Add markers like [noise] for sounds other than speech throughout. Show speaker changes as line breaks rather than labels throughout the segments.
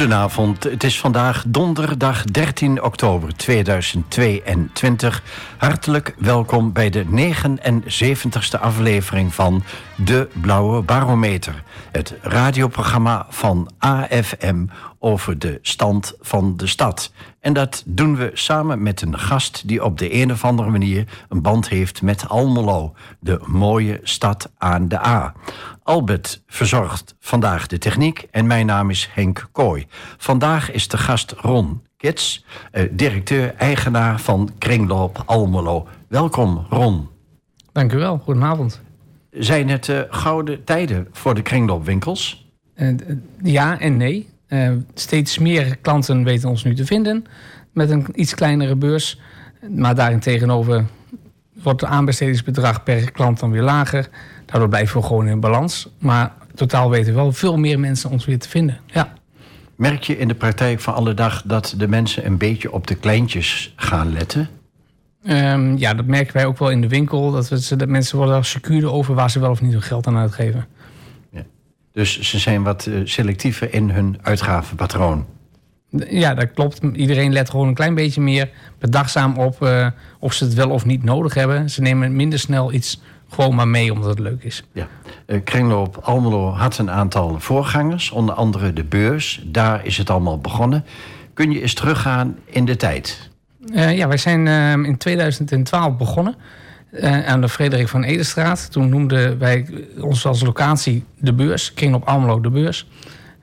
Goedenavond, het is vandaag donderdag 13 oktober 2022. Hartelijk welkom bij de 79ste aflevering van De Blauwe Barometer. Het radioprogramma van AFM over de stand van de stad. En dat doen we samen met een gast die op de een of andere manier een band heeft met Almelo, de mooie stad aan de A. Albert verzorgt vandaag de techniek en mijn naam is Henk Kooi. Vandaag is de gast Ron Kits, eh, directeur-eigenaar van Kringloop Almelo. Welkom, Ron.
Dank u wel, goedenavond.
Zijn het uh, gouden tijden voor de kringloopwinkels?
Uh, ja en nee. Uh, steeds meer klanten weten ons nu te vinden met een iets kleinere beurs. Maar daarentegenover wordt het aanbestedingsbedrag per klant dan weer lager. Daardoor blijven we gewoon in balans. Maar totaal weten wel veel meer mensen ons weer te vinden. Ja.
Merk je in de praktijk van alle dag dat de mensen een beetje op de kleintjes gaan letten?
Um, ja, dat merken wij ook wel in de winkel. Dat, we, dat mensen worden secuurder over waar ze wel of niet hun geld aan uitgeven.
Ja. Dus ze zijn wat uh, selectiever in hun uitgavenpatroon.
Ja, dat klopt. Iedereen let gewoon een klein beetje meer bedachtzaam op uh, of ze het wel of niet nodig hebben. Ze nemen minder snel iets gewoon maar mee omdat het leuk is.
Ja. Uh, Kringloop Almelo had een aantal voorgangers, onder andere de beurs. Daar is het allemaal begonnen. Kun je eens teruggaan in de tijd?
Uh, ja, wij zijn uh, in 2012 begonnen uh, aan de Frederik van Edenstraat. Toen noemden wij ons als locatie de beurs, Kringloop Almelo de beurs.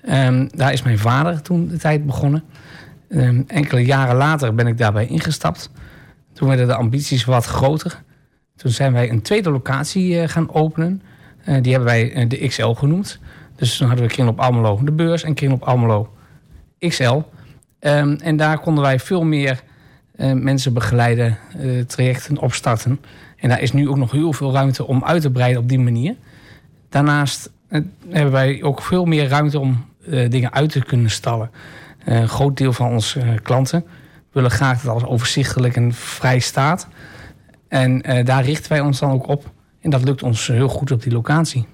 Um, daar is mijn vader toen de tijd begonnen. Um, enkele jaren later ben ik daarbij ingestapt. Toen werden de ambities wat groter. Toen zijn wij een tweede locatie uh, gaan openen. Uh, die hebben wij uh, de XL genoemd. Dus toen hadden we Kringloop Almelo de beurs en Kringloop Almelo XL. Um, en daar konden wij veel meer mensen begeleiden, trajecten opstarten. En daar is nu ook nog heel veel ruimte om uit te breiden op die manier. Daarnaast hebben wij ook veel meer ruimte om dingen uit te kunnen stallen. een groot deel van onze klanten willen graag dat alles overzichtelijk en vrij staat. En uh, daar richten wij ons dan ook op. En dat lukt ons heel goed op die locatie.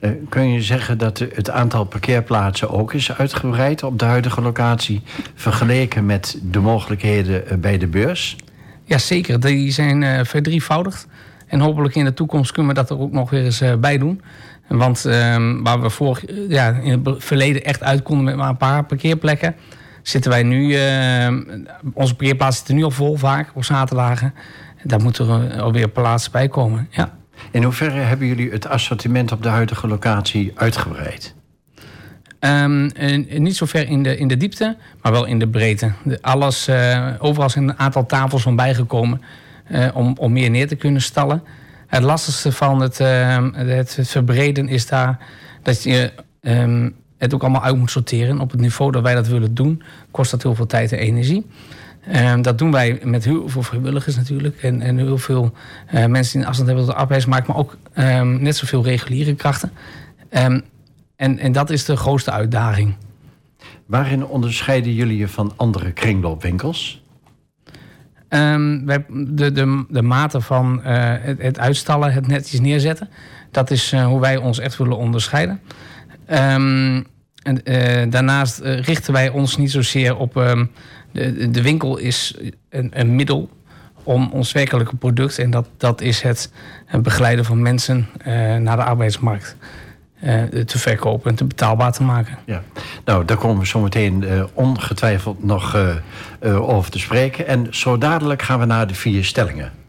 Uh, kun je zeggen dat het aantal parkeerplaatsen ook is uitgebreid op de huidige locatie, vergeleken met de mogelijkheden bij de beurs?
Jazeker, die zijn uh, verdrievoudigd. En hopelijk in de toekomst kunnen we dat er ook nog weer eens bij doen. Want ehm, waar we vorig, ja, in het verleden echt uit konden met maar een paar parkeerplekken, zitten wij nu. Ehm, onze parkeerplaatsen zitten nu al vol vaak op zaterdagen daar moet er alweer plaats bij komen. Ja.
In hoeverre hebben jullie het assortiment op de huidige locatie uitgebreid?
Um, niet zo ver in de, in de diepte, maar wel in de breedte. De, alles, uh, overal zijn een aantal tafels van bijgekomen uh, om, om meer neer te kunnen stallen. Het lastigste van het, uh, het, het, verbreden is daar dat je um, het ook allemaal uit moet sorteren. Op het niveau dat wij dat willen doen, kost dat heel veel tijd en energie. Um, dat doen wij met heel veel vrijwilligers natuurlijk. En, en heel veel uh, mensen die een afstand hebben tot de arbeidsmarkt. Maar ook um, net zoveel reguliere krachten. Um, en, en dat is de grootste uitdaging.
Waarin onderscheiden jullie je van andere kringloopwinkels?
wij, de, de, de mate van uh, het, het, uitstallen, het netjes neerzetten. Dat is uh, hoe wij ons echt willen onderscheiden. en, daarnaast richten wij ons niet zozeer op de, winkel is een, een, middel om ons werkelijke product, en dat, dat is het begeleiden van mensen uh, naar de arbeidsmarkt. Uh, te verkopen en te betaalbaar te maken.
Ja, nou, daar komen we zo meteen uh, ongetwijfeld nog over te spreken. En zo dadelijk gaan we naar de vier stellingen.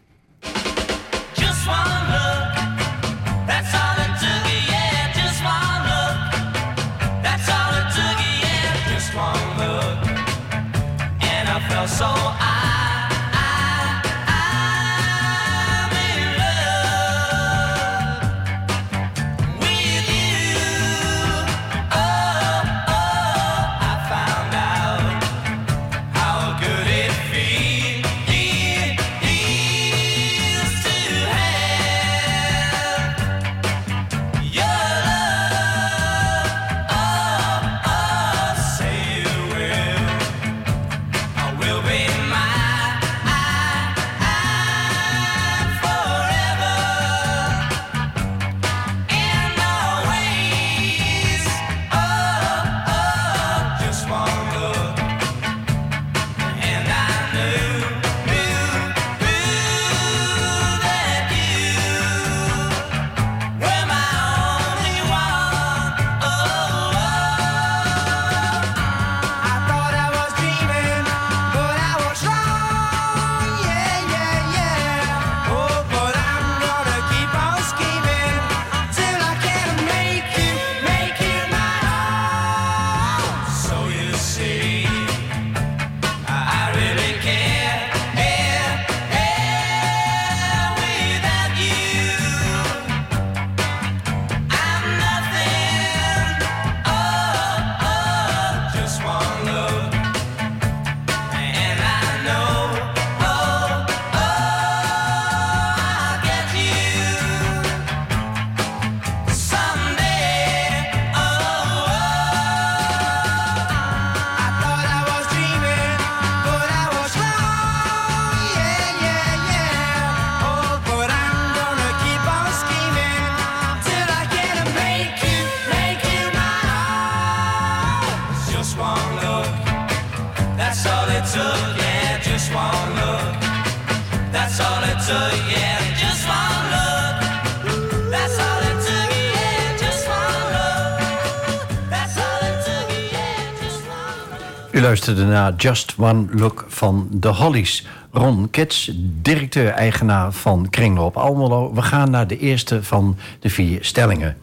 Luisterde naar Just One Look van de Hollies. Ron Kits, directeur-eigenaar van Kringloop Almelo. We gaan naar de eerste van de vier stellingen.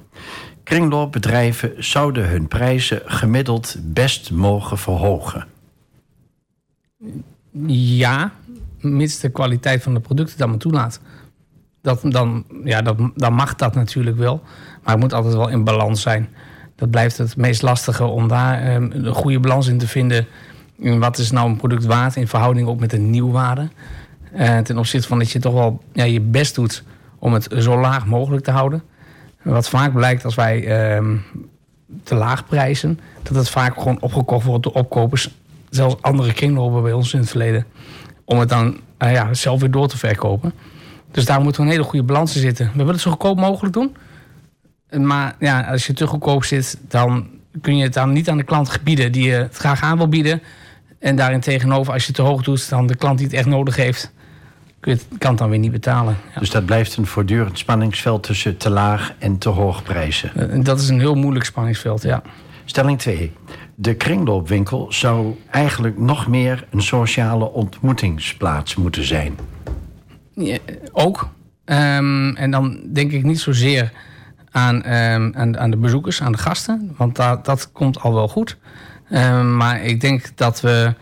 Kringloopbedrijven zouden hun prijzen gemiddeld best mogen verhogen.
Ja, mits de kwaliteit van de producten dat maar toelaat. Dat, dan, ja, dat, dan mag dat natuurlijk wel. Maar het moet altijd wel in balans zijn. Dat blijft het meest lastige om daar um, een goede balans in te vinden. Wat is nou een product waard in verhouding ook met een nieuwwaarde? Uh, ten opzichte van dat je toch wel ja, je best doet om het zo laag mogelijk te houden. Wat vaak blijkt als wij uh, te laag prijzen, dat het vaak gewoon opgekocht wordt door opkopers. Zelfs andere kringlopen bij ons in het verleden. Om het dan uh, ja, zelf weer door te verkopen. Dus daar moet een hele goede balans in zitten. We willen het zo goedkoop mogelijk doen. Maar ja, als je te goedkoop zit, dan kun je het dan niet aan de klant gebieden die je het graag aan wil bieden. En daarin tegenover, als je te hoog doet, dan de klant die het echt nodig heeft, kun je het, kan het dan weer niet betalen.
Ja. Dus dat blijft een voortdurend spanningsveld tussen te laag en te hoog prijzen.
Dat is een heel moeilijk spanningsveld, ja.
Stelling 2. De kringloopwinkel zou eigenlijk nog meer een sociale ontmoetingsplaats moeten zijn.
Ja, ook. Um, en dan denk ik niet zozeer aan, um, aan, aan, de bezoekers, aan de gasten. Want dat, dat komt al wel goed. Um, maar ik denk dat we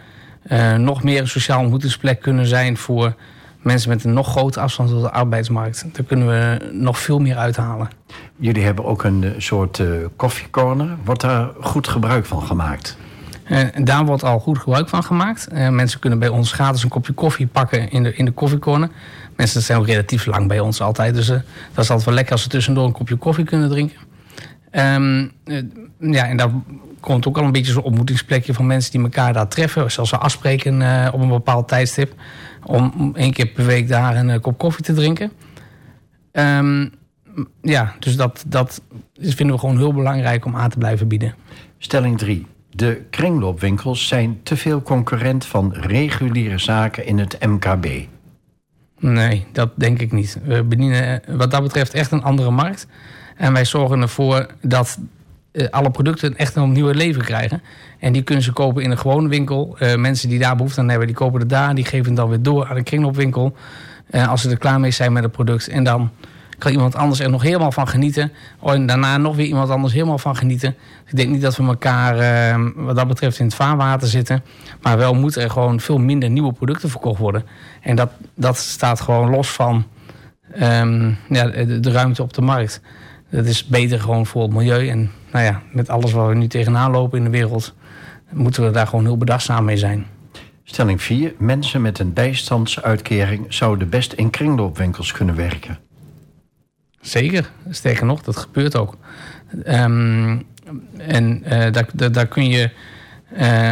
uh, nog meer een sociaal ontmoetingsplek kunnen zijn voor mensen met een nog grotere afstand tot de arbeidsmarkt. Daar kunnen we nog veel meer uithalen.
Jullie hebben ook een eh, soort uh, koffiecorner. Wordt daar goed gebruik van gemaakt?
Uh, daar wordt al goed gebruik van gemaakt. Uh, mensen kunnen bij ons gratis een kopje koffie pakken in de, in de koffiecorner. Mensen zijn ook relatief lang bij ons altijd. Dus uh, dat is altijd wel lekker als ze tussendoor een kopje koffie kunnen drinken. Um, ja, en daar komt ook al een beetje zo'n ontmoetingsplekje van mensen die elkaar daar treffen. Zelfs afspreken op een bepaald tijdstip. Om één keer per week daar een kop koffie te drinken. Um, ja, dus dat, dat vinden we gewoon heel belangrijk om aan te blijven bieden.
Stelling 3. De kringloopwinkels zijn te veel concurrent van reguliere zaken in het MKB.
Nee, dat denk ik niet. We bedienen wat dat betreft echt een andere markt. En wij zorgen ervoor dat alle producten echt een nieuwe leven krijgen. En die kunnen ze kopen in een gewone winkel. Uh, mensen die daar behoefte aan hebben, die kopen het daar. Die geven het dan weer door aan een kringloopwinkel. Uh, als ze er klaar mee zijn met het product. En dan kan iemand anders er nog helemaal van genieten. En daarna nog weer iemand anders helemaal van genieten. Ik denk niet dat we elkaar uh, wat dat betreft in het vaarwater zitten. Maar wel moeten er gewoon veel minder nieuwe producten verkocht worden. En dat, dat staat gewoon los van um, ja, de, de, ruimte op de markt. Dat is beter gewoon voor het milieu. En nou ja, met alles waar we nu tegenaan lopen in de wereld... moeten we daar gewoon heel bedachtzaam mee zijn.
Stelling 4. Mensen met een bijstandsuitkering zouden best in kringloopwinkels kunnen werken.
Zeker, sterker nog, dat gebeurt ook. Um, en uh, daar, daar, kun je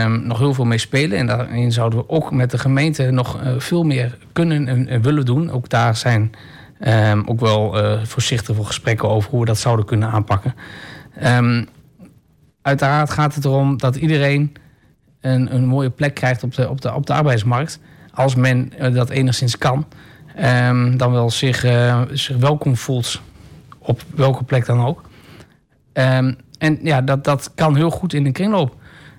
um, nog heel veel mee spelen. En daarin zouden we ook met de gemeente nog uh, veel meer kunnen en, en, willen doen. Ook daar zijn um, ook wel uh, voorzichtig voor gesprekken over hoe we dat zouden kunnen aanpakken. uiteraard gaat het erom dat iedereen een, een mooie plek krijgt op de, op de, op de arbeidsmarkt. Als men dat enigszins kan. Um, dan wel zich, uh, zich welkom voelt op welke plek dan ook. Um, en ja, dat, dat kan heel goed in de kringloop.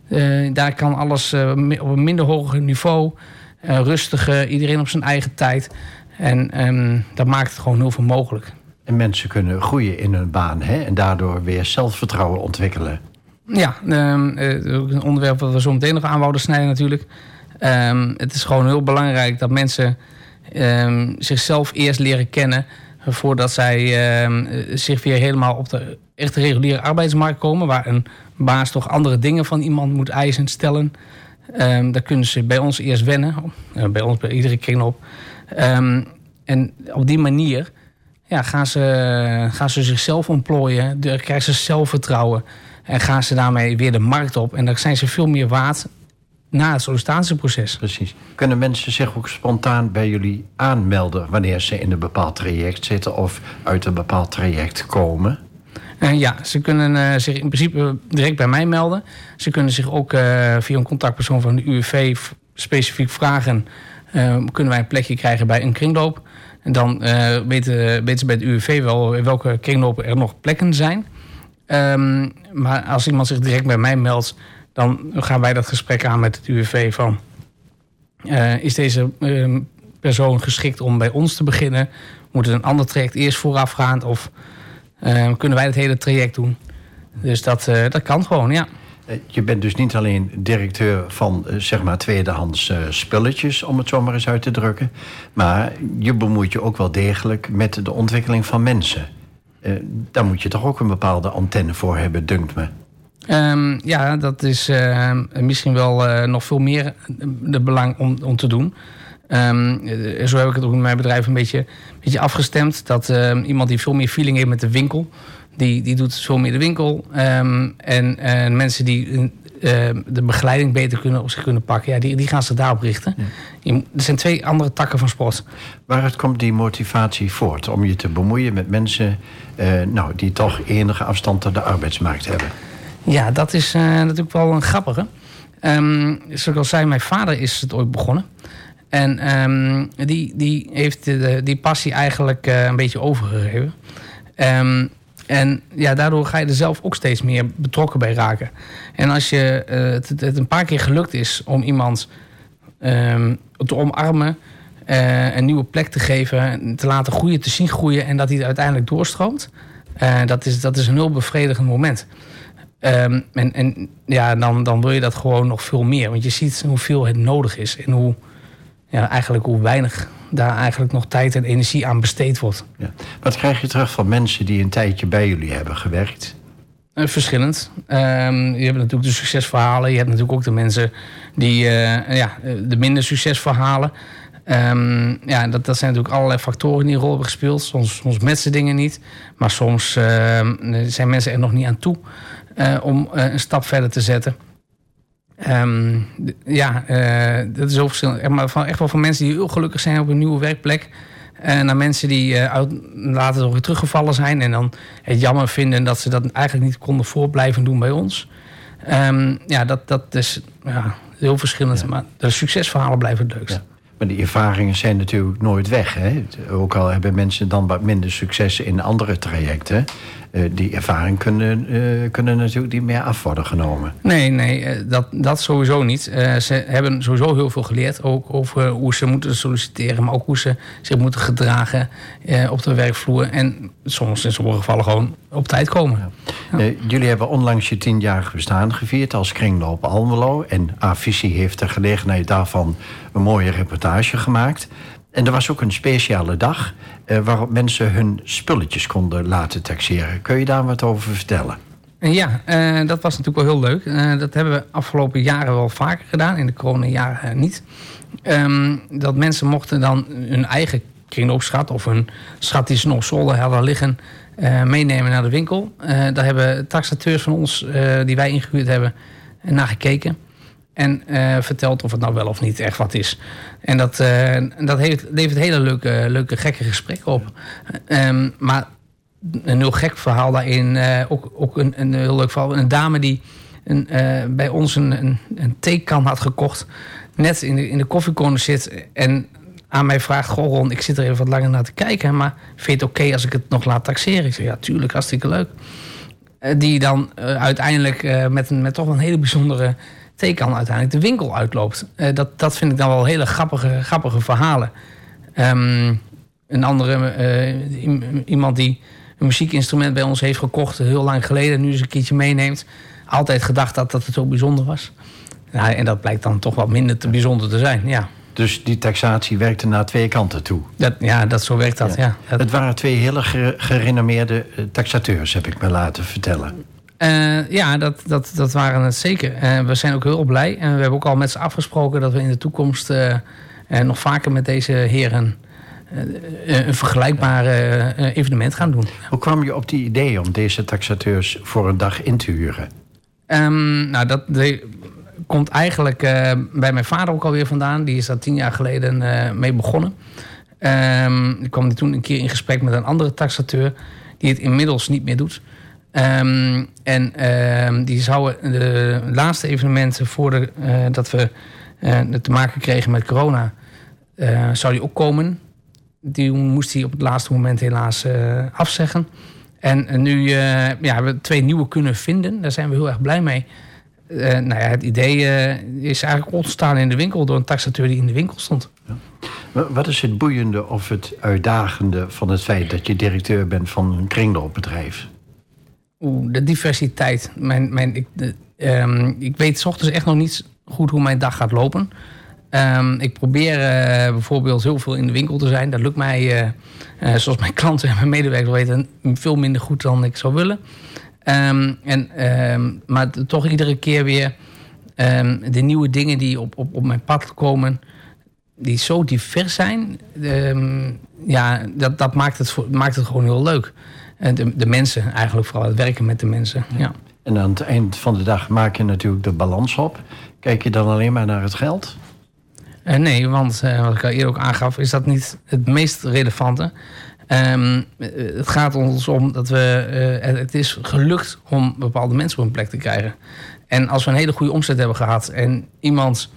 Uh, daar kan alles uh, op een minder hoger niveau, rustiger, iedereen op zijn eigen tijd. En um, dat maakt het gewoon heel veel mogelijk.
En mensen kunnen groeien in hun baan hè? en daardoor weer zelfvertrouwen ontwikkelen.
Ja, een onderwerp wat we zo meteen nog aan wouden snijden natuurlijk. het is gewoon heel belangrijk dat mensen um, zichzelf eerst leren kennen voordat zij um, zich weer helemaal op de echte reguliere arbeidsmarkt komen, waar een baas toch andere dingen van iemand moet eisen stellen. Um, daar kunnen ze bij ons eerst wennen, uh, bij ons bij iedere kringloop. Um, en op die manier ja, gaan, ze, gaan ze zichzelf ontplooien, krijgen ze zelfvertrouwen en gaan ze daarmee weer de markt op. En dan zijn ze veel meer waard na het sollicitatieproces.
Precies. Kunnen mensen zich ook spontaan bij jullie aanmelden wanneer ze in een bepaald traject zitten of uit een bepaald traject komen?
Uh, ja, ze kunnen uh, zich in principe direct bij mij melden. Ze kunnen zich ook uh, via een contactpersoon van de UWV specifiek vragen: kunnen wij een plekje krijgen bij een kringloop? En dan weten, weten ze bij de UWV wel welke kringlopen er nog plekken zijn. Um, maar als iemand zich direct bij mij meldt, dan gaan wij dat gesprek aan met het UWV van... is deze ehm, persoon geschikt om bij ons te beginnen? Moet het een ander traject eerst voorafgaand? Of kunnen wij het hele traject doen? Dus dat, dat kan gewoon, ja.
Eh, je bent dus niet alleen directeur van zeg maar tweedehands spulletjes, om het zo maar eens uit te drukken. Maar je bemoeit je ook wel degelijk met de ontwikkeling van mensen. Daar moet je toch ook een bepaalde antenne voor hebben, dunkt me.
Um, ja, dat is misschien wel nog veel meer de belang om, om te doen. Um, zo heb ik het ook in mijn bedrijf een beetje, een beetje afgestemd. Dat ehm, iemand die veel meer feeling heeft met de winkel die, die doet veel meer de winkel. Um, en, en mensen die de begeleiding beter kunnen op zich kunnen pakken, ja, die, die gaan zich daarop richten. Ja. Er zijn twee andere takken van sport.
Waaruit komt die motivatie voort om je te bemoeien met mensen nou, die toch enige afstand tot de arbeidsmarkt hebben?
Ja, dat is uh, natuurlijk wel een grappige. Um, zoals ik al zei, mijn vader is het ooit begonnen. En um, die, die heeft de, die passie eigenlijk uh, een beetje overgegeven. Um, en ja, daardoor ga je er zelf ook steeds meer betrokken bij raken. En als je, uh, het, een paar keer gelukt is om iemand te omarmen, een nieuwe plek te geven, te laten groeien, te zien groeien en dat hij uiteindelijk doorstroomt, dat, is, dat is een heel bevredigend moment. Um, en en ja, dan, dan wil je dat gewoon nog veel meer. Want je ziet hoeveel het nodig is en hoe, ja, eigenlijk hoe weinig daar eigenlijk nog tijd en energie aan besteed wordt. Ja.
Wat krijg je terug van mensen die een tijdje bij jullie hebben gewerkt?
Uh, verschillend. Um, je hebt natuurlijk de succesverhalen. Je hebt natuurlijk ook de mensen die uh, ja, de minder succesverhalen. Um, ja, dat, dat zijn natuurlijk allerlei factoren die een rol hebben gespeeld. Soms, soms met ze dingen niet. Maar soms uh, zijn mensen er nog niet aan toe om een stap verder te zetten. Um, ja, uh, dat is heel verschillend. Maar van, echt wel van mensen die heel gelukkig zijn op een nieuwe werkplek. Uh, naar mensen die uh, uit, later nog weer teruggevallen zijn. En dan het jammer vinden dat ze dat eigenlijk niet konden voorblijven doen bij ons. Um, ja, dat, dat is ja, heel verschillend. Ja. Maar de succesverhalen blijven het leukst. Ja.
Maar die ervaringen zijn natuurlijk nooit weg. Hè? Ook al hebben mensen dan wat minder succes in andere trajecten. Uh, die ervaring kunnen, uh, kunnen natuurlijk niet meer af worden genomen.
Nee, nee, uh, dat, dat sowieso niet. ze hebben sowieso heel veel geleerd. Ook over hoe ze moeten solliciteren, maar ook hoe ze zich moeten gedragen op de werkvloer. En soms in sommige gevallen gewoon op tijd komen.
Ja. Ja. jullie hebben onlangs je tienjarig bestaan gevierd als kringloop Almelo. En Avisie heeft ter gelegenheid daarvan een mooie reportage gemaakt. En er was ook een speciale dag waarop mensen hun spulletjes konden laten taxeren. Kun je daar wat over vertellen?
Ja, uh, dat was natuurlijk wel heel leuk. Uh, dat hebben we afgelopen jaren wel vaker gedaan, in de coronajaren niet. Um, dat mensen mochten dan hun eigen kringloopschat of hun schat die ze nog zolder hadden liggen... meenemen naar de winkel. daar hebben taxateurs van ons, die wij ingehuurd hebben, naar gekeken. En uh, vertelt of het nou wel of niet echt wat is. En dat, uh, dat heeft, levert hele leuke, leuke gekke gesprekken op. Um, maar een heel gek verhaal daarin. Uh, ook ook een, een heel leuk verhaal. Een dame die een, bij ons een, een, theekan had gekocht. Net in de, in de koffiecorner zit. En aan mij vraagt: Goh, Ron, ik zit er even wat langer naar te kijken. Maar vind je het oké als ik het nog laat taxeren? Ik zeg: Ja, tuurlijk, hartstikke leuk. die dan uiteindelijk met, een, met toch een hele bijzondere theekan uiteindelijk de winkel uitloopt. Uh, dat, dat vind ik dan wel hele grappige, grappige verhalen. Um, een andere, uh, iemand die een muziekinstrument bij ons heeft gekocht... heel lang geleden, nu eens een keertje meeneemt. Altijd gedacht dat, dat het zo bijzonder was. En dat blijkt dan toch wat minder te bijzonder te zijn, ja.
Dus die taxatie werkte naar twee kanten toe?
Dat, ja, dat, zo werkt dat, ja. ja.
Het waren twee hele gerenommeerde taxateurs, heb ik me laten vertellen.
Uh, ja, dat, dat, dat waren het zeker. Uh, we zijn ook heel blij. En we hebben ook al met ze afgesproken dat we in de toekomst uh, nog vaker met deze heren een vergelijkbaar evenement gaan doen.
Hoe kwam je op die idee om deze taxateurs voor een dag in te huren?
Um, nou, dat de, komt eigenlijk bij mijn vader ook alweer vandaan. Die is daar tien jaar geleden mee begonnen. Um, ik kwam toen een keer in gesprek met een andere taxateur die het inmiddels niet meer doet. Um, en uh, die zouden de laatste evenementen voordat uh, we uh, te maken kregen met corona, uh, zou die opkomen. Die moest hij op het laatste moment helaas afzeggen. En nu ja, hebben we twee nieuwe kunnen vinden. Daar zijn we heel erg blij mee. nou ja, het idee is eigenlijk ontstaan in de winkel door een taxateur die in de winkel stond. Ja.
Wat is het boeiende of het uitdagende van het feit dat je directeur bent van een kringloopbedrijf?
De diversiteit. Mijn, mijn, ik, de, um, ik weet s ochtends echt nog niet goed hoe mijn dag gaat lopen. Um, ik probeer uh, bijvoorbeeld heel veel in de winkel te zijn. Dat lukt mij, uh, uh, zoals mijn [laughs] klanten en mijn medewerkers weten, veel minder goed dan ik zou willen. Um, en, maar toch iedere keer weer de nieuwe dingen die op, op, op mijn pad komen, die zo divers zijn, ja, dat, dat maakt, het, maakt het gewoon heel leuk. En de, de mensen eigenlijk, vooral het werken met de mensen. Ja.
En aan het eind van de dag maak je natuurlijk de balans op. Kijk je dan alleen maar naar het geld?
Uh, nee, want uh, wat ik al eerder ook aangaf, is dat niet het meest relevante. Um, het gaat ons om dat we. Uh, het is gelukt om bepaalde mensen op een plek te krijgen. En als we een hele goede omzet hebben gehad en iemand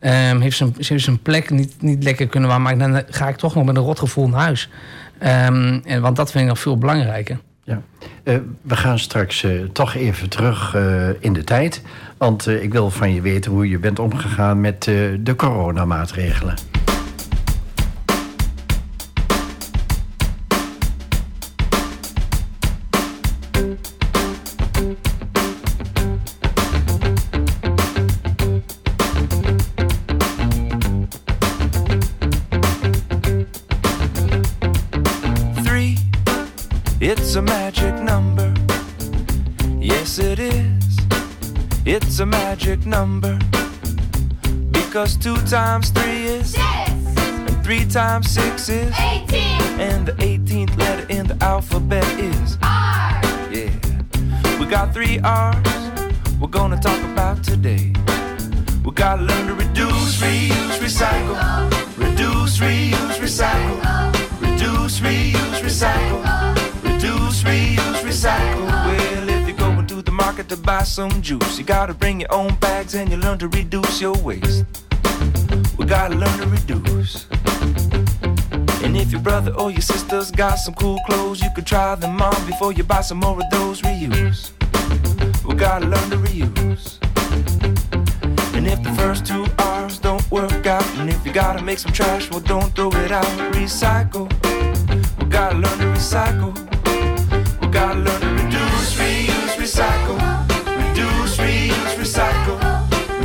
um, heeft, zijn, heeft zijn plek niet, niet lekker kunnen waarmaken, dan ga ik toch nog met een rotgevoel naar huis. Um, en, want dat vind ik nog veel belangrijker.
Ja. Uh, we gaan straks uh, toch even terug uh, in de tijd. Want ik wil van je weten hoe je bent omgegaan met de coronamaatregelen.
It's a magic number. Yes, it is. It's a magic number. Because two times three is
six.
And three times six is
eighteen.
And the 18th letter in the alphabet is
R.
Yeah. We got three R's we're gonna talk about today. We gotta learn to reduce, reuse, recycle. Reduce, reuse, recycle. Reduce, reuse, recycle recycle. Well, if you're going to the market to buy some juice, you gotta bring your own bags and you learn to reduce your waste. We gotta learn to reduce. And if your brother or your sister's got some cool clothes, you could try them on before you buy some more of those. Reuse. We gotta learn to reuse. And if the first two R's don't work out, and if you gotta make some trash, well, don't throw it out. Recycle. We gotta learn to recycle gotta learn to reduce, reuse, recycle. Reduce, reuse, recycle.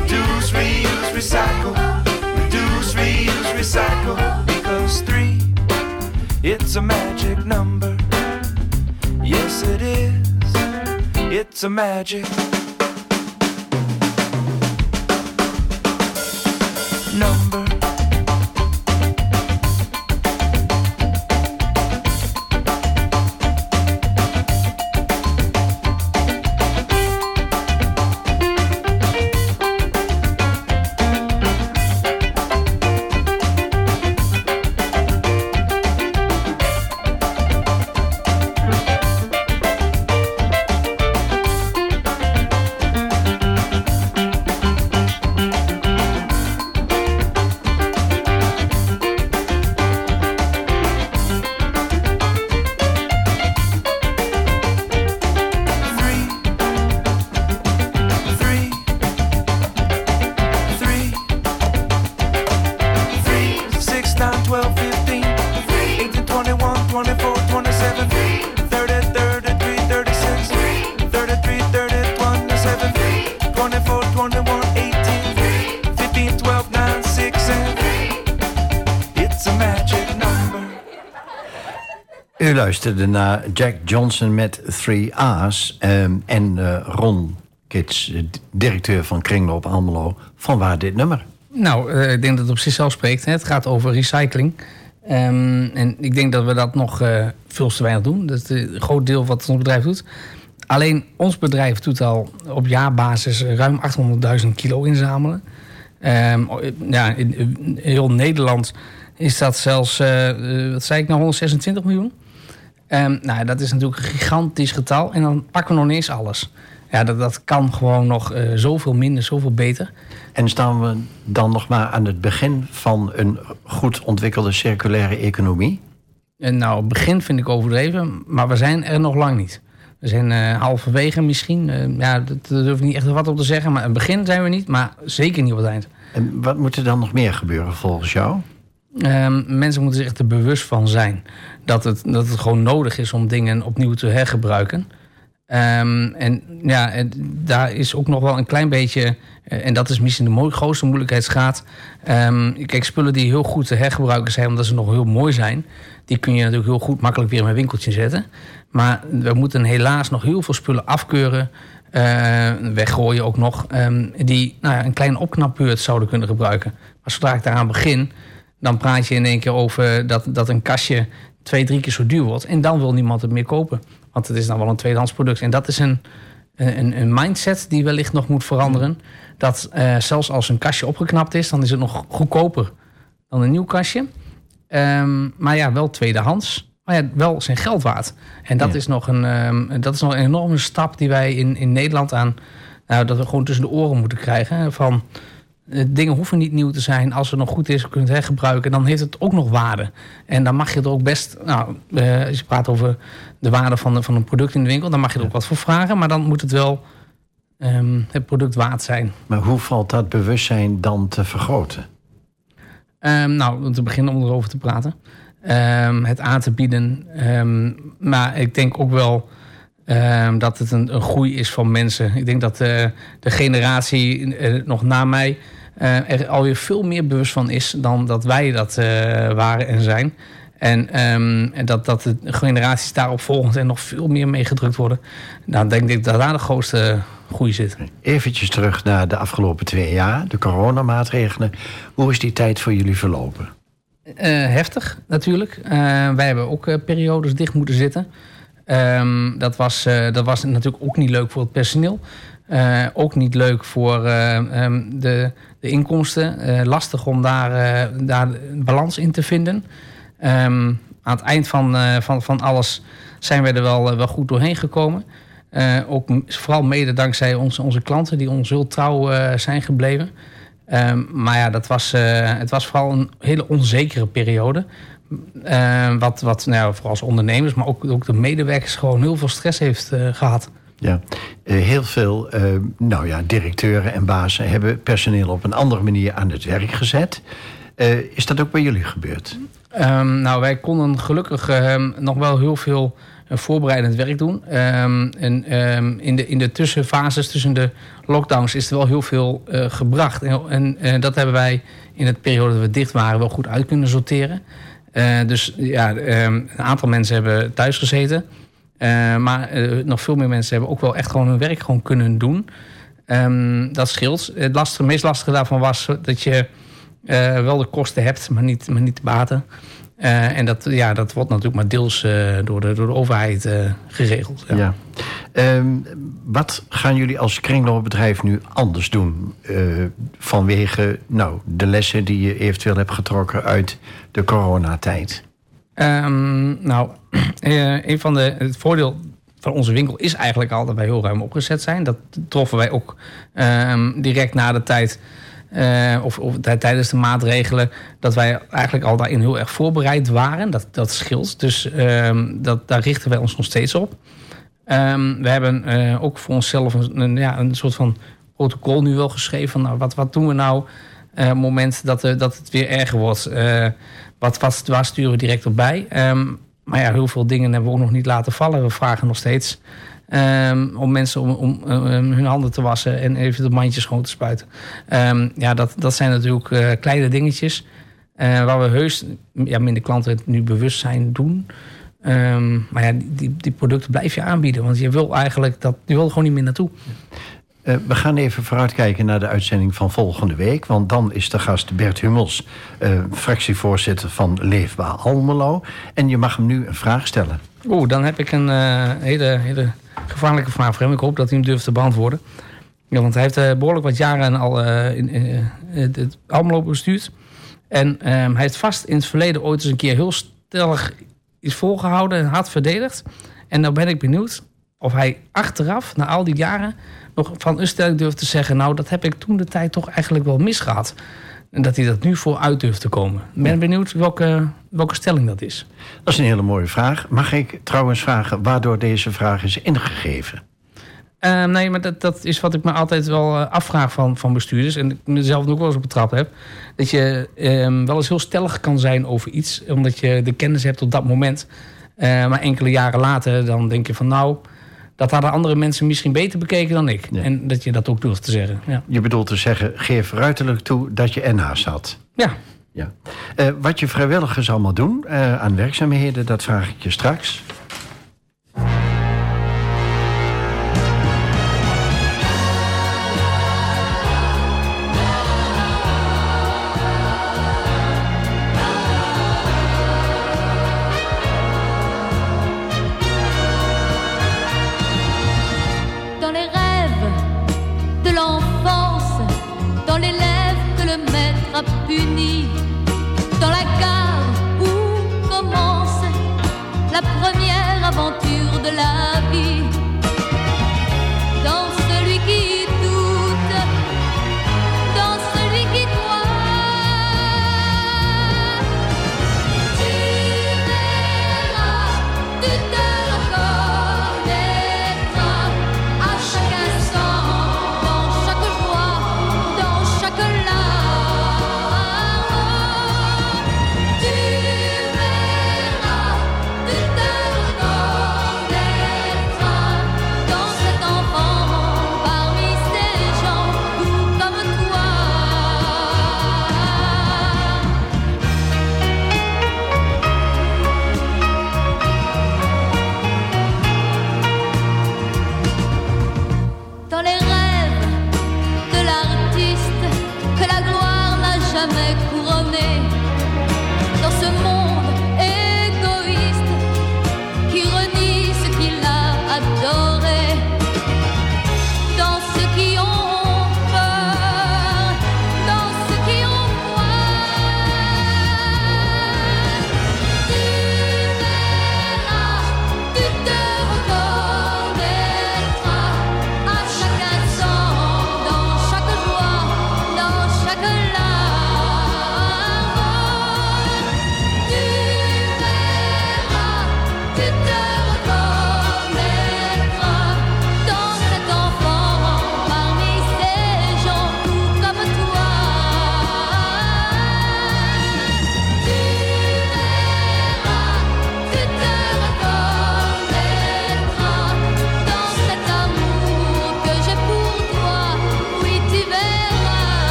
Reduce, reuse, recycle. Reduce, reuse, recycle. Because three, it's a magic number. Yes, it is. It's a magic number.
Luisterde naar Jack Johnson met Three A's. Um, en uh, Ron Kits, directeur van Kringloop Almelo. Van waar dit nummer?
Nou, uh, ik denk dat het op zichzelf spreekt. Hè. Het gaat over recycling. Um, en ik denk dat we dat nog veel te weinig doen. Dat is een groot deel wat ons bedrijf doet. Alleen ons bedrijf doet al op jaarbasis ruim 800.000 kilo inzamelen. Um, ja, in, heel Nederland is dat zelfs, wat zei ik nou, 126 miljoen. Um, nou, dat is natuurlijk een gigantisch getal. En dan pakken we nog eens alles. Ja, dat, dat kan gewoon nog uh, zoveel minder, zoveel beter.
En staan we dan nog maar aan het begin van een goed ontwikkelde circulaire economie?
En nou, begin vind ik overdreven, maar we zijn er nog lang niet. We zijn uh, halverwege misschien. Uh, ja, daar durf ik niet echt wat op te zeggen. Maar het begin zijn we niet, maar zeker niet op het eind.
En wat moet er dan nog meer gebeuren volgens jou?
Um, mensen moeten zich er bewust van zijn. Dat het, dat het gewoon nodig is om dingen opnieuw te hergebruiken. Um, en ja, daar is ook nog wel een klein beetje... en dat is misschien de grootste moeilijkheidsgraad. Um, kijk, spullen die heel goed te hergebruiken zijn... omdat ze nog heel mooi zijn... die kun je natuurlijk heel goed makkelijk weer in een winkeltje zetten. Maar we moeten helaas nog heel veel spullen afkeuren... Uh, weggooien ook nog... Die nou ja, een kleine opknapbeurt zouden kunnen gebruiken. Maar zodra ik daaraan begin... dan praat je in één keer over dat, dat een kastje twee, drie keer zo duur wordt. En dan wil niemand het meer kopen. Want het is dan wel een tweedehands product. En dat is een, een, een mindset die wellicht nog moet veranderen. Dat uh, zelfs als een kastje opgeknapt is, dan is het nog goedkoper dan een nieuw kastje. Um, maar ja, wel tweedehands. Maar ja, wel zijn geld waard. En dat, ja. is, nog een, um, dat is nog een enorme stap die wij in, in Nederland aan... Nou, dat we gewoon tussen de oren moeten krijgen. Van, dingen hoeven niet nieuw te zijn. Als het nog goed is, kun je het hergebruiken. Dan heeft het ook nog waarde. En dan mag je er ook best... Nou, uh, als je praat over de waarde van, de, van een product in de winkel... dan mag je er ook wat voor vragen. Maar dan moet het wel um, het product waard zijn.
Maar hoe valt dat bewustzijn dan te vergroten?
Um, nou, om te beginnen om erover te praten. Um, het aan te bieden. Maar ik denk ook wel um, dat het een, een, groei is van mensen. Ik denk dat uh, de generatie uh, nog na mij uh, er alweer veel meer bewust van is dan dat wij dat waren en zijn. En, en dat, dat de generaties daarop volgend en nog veel meer meegedrukt worden. Nou, denk ik dat daar de grootste groei zit.
Eventjes terug naar de afgelopen twee jaar, de coronamaatregelen. Hoe is die tijd voor jullie verlopen?
Uh, heftig natuurlijk. Uh, wij hebben ook uh, periodes dicht moeten zitten. Um, dat, was, dat was natuurlijk ook niet leuk voor het personeel. ook niet leuk voor um, de, de inkomsten. lastig om daar, daar balans in te vinden. Um, aan het eind van, van, van alles zijn we er wel, wel goed doorheen gekomen. ook vooral mede dankzij onze, onze klanten die ons heel trouw zijn gebleven. Maar ja, dat was, het was vooral een hele onzekere periode. Uh, wat wat nou, vooral als ondernemers, maar ook, ook de medewerkers gewoon heel veel stress heeft uh, gehad.
Ja, heel veel nou ja, directeuren en bazen hebben personeel op een andere manier aan het werk gezet. is dat ook bij jullie gebeurd?
Um, nou, wij konden gelukkig ehm, nog wel heel veel voorbereidend werk doen. Um, en um, in, de, in de tussenfases tussen de lockdowns is er wel heel veel gebracht. En, en dat hebben wij in het periode dat we dicht waren wel goed uit kunnen sorteren. Uh, dus ja, um, een aantal mensen hebben thuis gezeten. maar nog veel meer mensen hebben ook wel echt gewoon hun werk gewoon kunnen doen. dat scheelt. Het, lastige, het meest lastige daarvan was dat je wel de kosten hebt, maar niet, maar niet de baten. En dat, ja, dat wordt natuurlijk maar deels door, de, door de overheid geregeld.
Ja. Um, wat gaan jullie als kringloopbedrijf nu anders doen? vanwege nou, de lessen die je eventueel hebt getrokken uit de coronatijd?
Um, nou, [clears throat] een van de. Het voordeel van onze winkel is eigenlijk al dat wij heel ruim opgezet zijn. Dat troffen wij ook um, direct na de tijd uh, of, of tijdens de maatregelen, dat wij eigenlijk al daarin heel erg voorbereid waren. Dat, dat scheelt. Dus um, dat, daar richten wij ons nog steeds op. We hebben uh, ook voor onszelf een, ja, een soort van protocol nu wel geschreven. Nou, wat, wat doen we nou op het moment dat, dat het weer erger wordt? Wat, wat, waar sturen we direct op bij? Um, maar ja, heel veel dingen hebben we ook nog niet laten vallen. We vragen nog steeds Um, om mensen om, om um, hun handen te wassen en even de mandjes schoon te spuiten. Ja, dat, dat zijn natuurlijk uh, kleine dingetjes. Uh, waar we heus ja, minder klanten het nu bewustzijn doen. maar ja, die, die producten blijf je aanbieden. Want je wil eigenlijk dat, je wil er gewoon niet meer naartoe.
Uh, we gaan even vooruitkijken naar de uitzending van volgende week. Want dan is de gast Bert Hummels, uh, fractievoorzitter van Leefbaar Almelo. En je mag hem nu een vraag stellen.
Oeh, dan heb ik een uh, hele, hele gevaarlijke vraag voor hem. Ik hoop dat hij hem durft te beantwoorden. Ja, want hij heeft behoorlijk wat jaren al in, het Almelo bestuurd. En um, hij heeft vast in het verleden ooit eens een keer heel stellig is volgehouden en hard verdedigd. En nou ben ik benieuwd of hij achteraf, na al die jaren, nog van een stelling durft te zeggen... nou, dat heb ik toen de tijd toch eigenlijk wel misgehad. En dat hij dat nu voor uit durft te komen. Ik ben benieuwd welke, welke stelling dat is.
Dat is een hele mooie vraag. Mag ik trouwens vragen waardoor deze vraag is ingegeven?
Uh, nee, maar dat, dat is wat ik me altijd wel uh, afvraag van, van bestuurders. En ik mezelf ook wel eens op betrapt heb. Dat je uh, wel eens heel stellig kan zijn over iets. Omdat je de kennis hebt op dat moment. Uh, maar enkele jaren later dan denk je van nou... Dat hadden andere mensen misschien beter bekeken dan ik. Ja. En dat je dat ook durft te zeggen. Ja.
Je bedoelt te zeggen, geef ruiterlijk toe dat je NH's had.
Ja.
ja. Uh, wat je vrijwilligers allemaal doen uh, aan werkzaamheden, dat vraag ik je straks.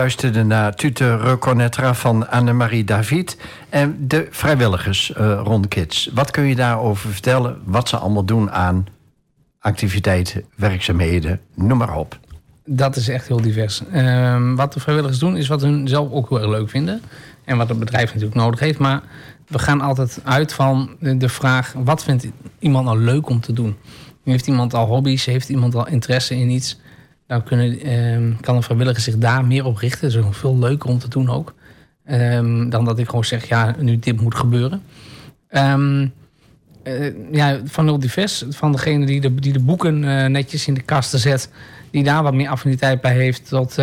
Luisterde naar Tute Reconnaîtra van Annemarie David. En de vrijwilligers uh, rond Kids. Wat kun je daarover vertellen? Wat ze allemaal doen aan activiteiten, werkzaamheden, noem maar op.
Dat is echt heel divers. Uh, wat de vrijwilligers doen is wat hun zelf ook heel erg leuk vinden. En wat het bedrijf natuurlijk nodig heeft. Maar we gaan altijd uit van de vraag... wat vindt iemand nou leuk om te doen? Heeft iemand al hobby's? Heeft iemand al interesse in iets? Dan kunnen, uh, kan een vrijwilliger zich daar meer op richten. Dat is veel leuker om te doen ook. Um, dan dat ik gewoon zeg, ja, nu dit moet gebeuren. Um, ja, van heel divers. Van degene die de, die de boeken uh, netjes in de kasten zet... die daar wat meer affiniteit bij heeft... tot uh,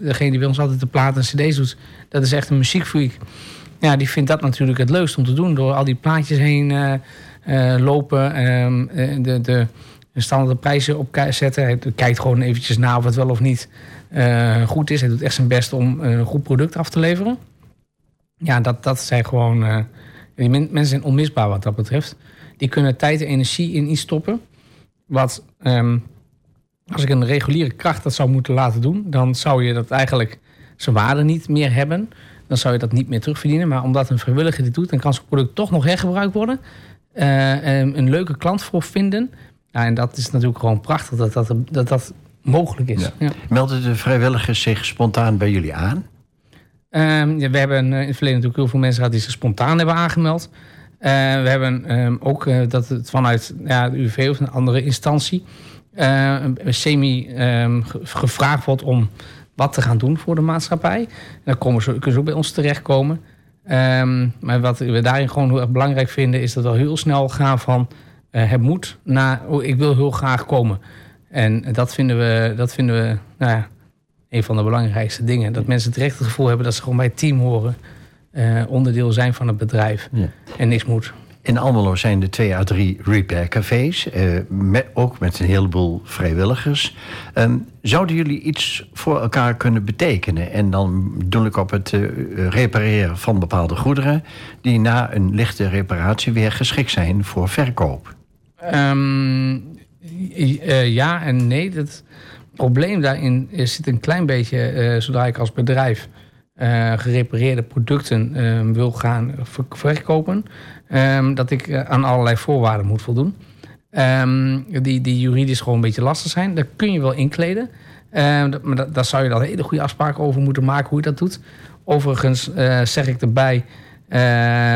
degene die bij ons altijd de platen en cd's doet. Dat is echt een muziekfreak. Ja, die vindt dat natuurlijk het leukst om te doen. Door al die plaatjes heen lopen. Um, de... de standaard prijzen op zetten. Hij kijkt gewoon eventjes na of het wel of niet uh, goed is. Hij doet echt zijn best om een goed product af te leveren. Ja, dat, dat zijn gewoon... Men, mensen zijn onmisbaar wat dat betreft. Die kunnen tijd en energie in iets stoppen. Wat, um, als ik een reguliere kracht dat zou moeten laten doen... dan zou je dat eigenlijk zijn waarde niet meer hebben. Dan zou je dat niet meer terugverdienen. Maar omdat een vrijwilliger dit doet... dan kan zijn product toch nog hergebruikt worden. Uh, een leuke klant voor vinden... Ja, en dat is natuurlijk gewoon prachtig dat dat, dat, dat mogelijk is. Ja.
Ja. Melden de vrijwilligers zich spontaan bij jullie aan?
Um, ja, we hebben in het verleden natuurlijk heel veel mensen gehad die zich spontaan hebben aangemeld. Uh, we hebben um, ook uh, dat het vanuit ja, de UV of een andere instantie uh, semi um, gevraagd wordt om wat te gaan doen voor de maatschappij. En dan komen ze, kunnen ze ook bij ons terechtkomen. Ehm, maar wat we daarin gewoon heel erg belangrijk vinden, is dat we heel snel gaan van eh, het moet naar oh, ik wil heel graag komen. En dat vinden we, dat vinden we nou ja, een van de belangrijkste dingen. Dat mensen het gevoel hebben dat ze gewoon bij het team horen, eh, onderdeel zijn van het bedrijf
Ja.
en niks moet.
In Almelo zijn er twee à drie repair cafés, eh, met, ook met een heleboel vrijwilligers. Ehm, zouden jullie iets voor elkaar kunnen betekenen? En dan doe ik op het eh, repareren van bepaalde goederen... die na een lichte reparatie weer geschikt zijn voor verkoop.
Ehm, eh, ja en nee. Het probleem daarin zit een klein beetje, eh, zodra ik als bedrijf eh, gerepareerde producten eh, wil gaan ver- verkopen, ehm, dat ik aan allerlei voorwaarden moet voldoen. Ehm, die, die juridisch gewoon een beetje lastig zijn. Daar kun je wel inkleden. Ehm, maar da- daar zou je dan hele goede afspraken over moeten maken hoe je dat doet. Overigens zeg ik erbij, eh,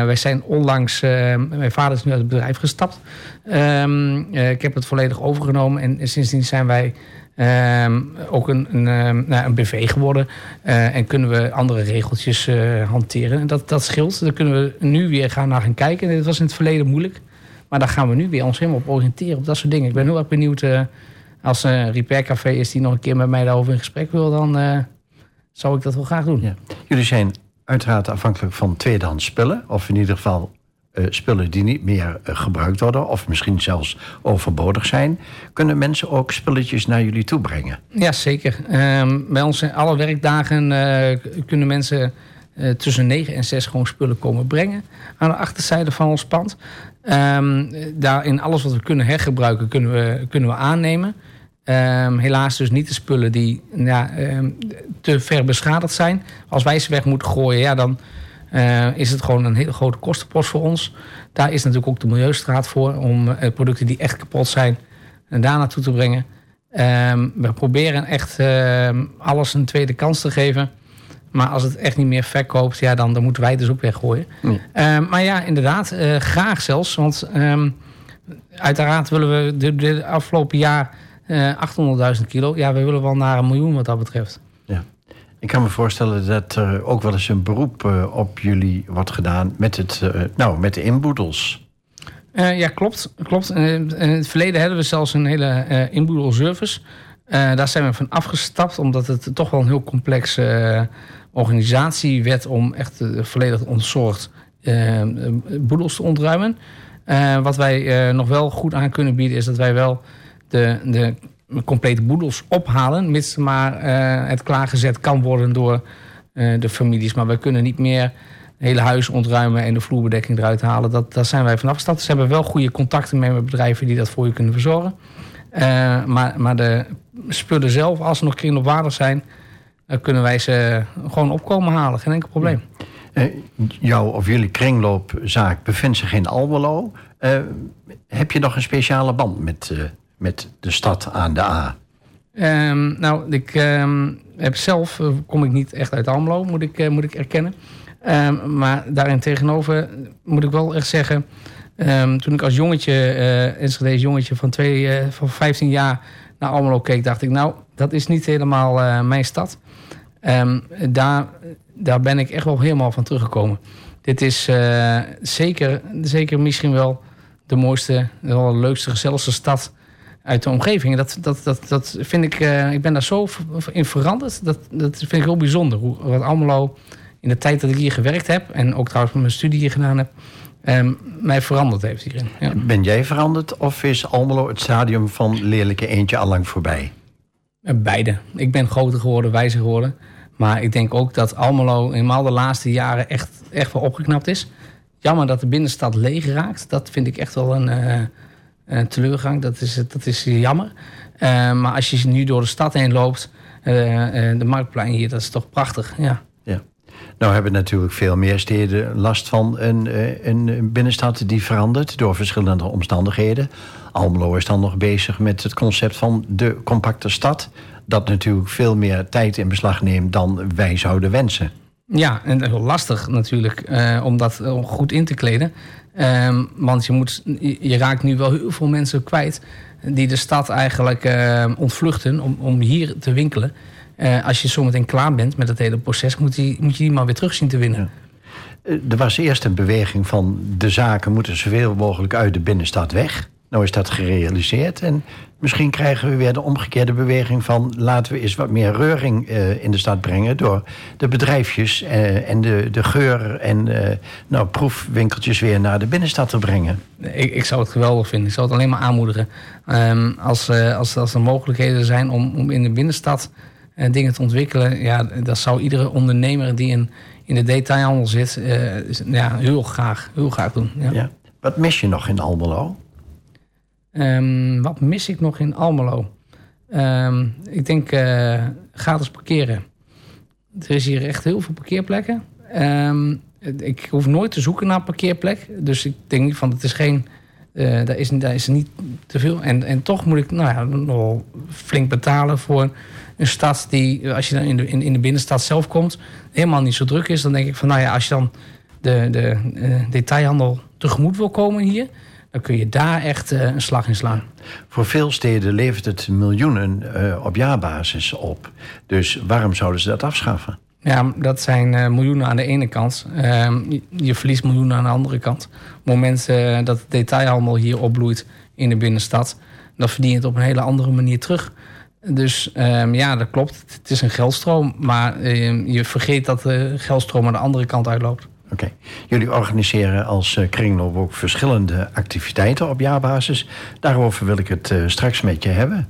wij zijn onlangs, eh, mijn vader is nu uit het bedrijf gestapt. Ehm, eh, ik heb het volledig overgenomen en sindsdien zijn wij ehm, ook een, een, ehm, nou, een BV geworden. Eh, en kunnen we andere regeltjes hanteren. En dat, dat scheelt. Daar kunnen we nu weer gaan naar gaan kijken. En dit was in het verleden moeilijk. Maar daar gaan we nu weer ons helemaal op oriënteren. Op dat soort dingen. Ik ben heel erg benieuwd. als er een repair café is die nog een keer met mij daarover in gesprek wil. Dan zou ik dat wel graag doen.
Ja. Jullie zijn uiteraard afhankelijk van tweedehands spullen... of in ieder geval eh, spullen die niet meer eh, gebruikt worden... of misschien zelfs overbodig zijn. Kunnen mensen ook spulletjes naar jullie toe brengen?
Ja, zeker. Ehm, bij zijn alle werkdagen eh, kunnen mensen tussen 9 en 6 gewoon spullen komen brengen aan de achterzijde van ons pand. Ehm daarin alles wat we kunnen hergebruiken, kunnen we, kunnen we aannemen. Ehm, helaas dus niet de spullen die ja, ehm, te ver beschadigd zijn. Als wij ze weg moeten gooien, ja, dan eh, is het gewoon een hele grote kostenpost voor ons. Daar is natuurlijk ook de Milieustraat voor om eh, producten die echt kapot zijn en daar naartoe te brengen. Ehm, we proberen echt alles een tweede kans te geven. Maar als het echt niet meer verkoopt, ja, dan, dan moeten wij het dus ook weggooien. Ehm, maar ja, inderdaad, eh, graag zelfs. Want uiteraard willen we de, de afgelopen jaar eh 800.000 kilo. Ja, we willen wel naar een miljoen wat dat betreft.
Ja. Ik kan me voorstellen dat er ook wel eens een beroep eh, op jullie wordt gedaan... met, het, eh, nou, met de inboedels.
Eh, ja, klopt. klopt. Eh, in het verleden hadden we zelfs een hele eh inboedelservice. Eh, daar zijn we van afgestapt, omdat het toch wel een heel complex eh, organisatie werd om echt eh, volledig ontzorgd eh, boedels te ontruimen. Eh, wat wij eh, nog wel goed aan kunnen bieden, is dat wij wel de, de complete boedels ophalen, mits maar eh, het klaargezet kan worden door eh, de families. Maar wij kunnen niet meer het hele huis ontruimen en de vloerbedekking eruit halen. Dat, daar zijn wij vanaf gestapt. Ze hebben wel goede contacten met bedrijven die dat voor je kunnen verzorgen. Eh, maar, maar de spullen zelf, als ze nog kringloopwaardig zijn, dan kunnen wij ze gewoon opkomen halen. Geen enkel probleem.
Jouw of jullie kringloopzaak bevindt zich in Almelo. Heb je nog een speciale band met, met de stad aan de A?
Ehm, nou, ik ehm, heb zelf, eh, kom ik niet echt uit Almelo, moet ik, eh, moet ik erkennen. Ehm, maar daarin tegenover moet ik wel echt zeggen... toen ik als jongetje, eh Enschede's jongetje van, twee, van 15 jaar naar Almelo keek... dacht ik, nou, dat is niet helemaal mijn stad. Daar, daar ben ik echt wel helemaal van teruggekomen. Dit is zeker, zeker misschien wel de mooiste, de leukste, gezelligste stad uit de omgeving. Dat, dat, dat, dat vind ik, eh, ik ben daar zo in veranderd. Dat, dat vind ik heel bijzonder. Hoe, wat Almelo in de tijd dat ik hier gewerkt heb... en ook trouwens met mijn studie hier gedaan heb... ehm, mij veranderd heeft hierin. Ja.
Ben jij veranderd of is Almelo het stadium van lelijke eentje allang voorbij?
Eh, Beide. Ik ben groter geworden, wijzer geworden. Maar ik denk ook dat Almelo helemaal de laatste jaren echt, echt wel opgeknapt is. Jammer dat de binnenstad leeg raakt. Dat vind ik echt wel een, eh, een teleurgang. Dat is, dat is jammer. Eh, maar als je nu door de stad heen loopt... eh, eh, de Marktplein hier, dat is toch prachtig. Ja.
Ja. Nou hebben natuurlijk veel meer steden last van een, eh, een binnenstad die verandert door verschillende omstandigheden. Almelo is dan nog bezig met het concept van de compacte stad. Dat natuurlijk veel meer tijd in beslag neemt dan wij zouden wensen.
Ja, en heel lastig natuurlijk eh, om dat eh, goed in te kleden. Ehm, want je, moet, je raakt nu wel heel veel mensen kwijt die de stad eigenlijk eh, ontvluchten om, om hier te winkelen. Als je zometeen klaar bent met het hele proces, moet, die, moet je die maar weer terug zien te winnen.
Er was eerst een beweging van de zaken moeten zoveel mogelijk uit de binnenstad weg. Nou is dat gerealiseerd en misschien krijgen we weer de omgekeerde beweging van laten we eens wat meer reuring eh, in de stad brengen door de bedrijfjes eh, en de, de geur en eh, nou, proefwinkeltjes weer naar de binnenstad te brengen.
Ik, ik zou het geweldig vinden. Ik zou het alleen maar aanmoedigen. Ehm, als, als, als er mogelijkheden zijn om, om in de binnenstad dingen te ontwikkelen, ja, dat zou iedere ondernemer die in, in de detailhandel zit, ja, heel, graag, heel graag doen. Ja.
Ja. Wat mis je nog in Almelo?
Ehm, wat mis ik nog in Almelo? Ehm, ik denk eh, gratis parkeren. Er is hier echt heel veel parkeerplekken. Ehm, ik hoef nooit te zoeken naar een parkeerplek. Dus ik denk van het is geen. eh daar, is, daar is niet te veel. En, en toch moet ik nou ja, nog flink betalen voor een stad die, als je dan in de, in, in de binnenstad zelf komt, helemaal niet zo druk is. Dan denk ik van nou ja, als je dan de, de eh, detailhandel tegemoet wil komen hier, dan kun je daar echt eh, een slag in slaan.
Voor veel steden levert het miljoenen eh, op jaarbasis op. Dus waarom zouden ze dat afschaffen?
Ja, dat zijn eh, miljoenen aan de ene kant. Ehm, je, je verliest miljoenen aan de andere kant. Op het moment dat de detailhandel hier opbloeit in de binnenstad, dan verdien je het op een hele andere manier terug. Dus ehm, ja, dat klopt. Het is een geldstroom, maar ehm, je vergeet dat de geldstroom aan de andere kant uitloopt.
Oké. Jullie organiseren als eh, Kringloop ook verschillende activiteiten op jaarbasis. Daarover wil ik het eh, straks met je hebben.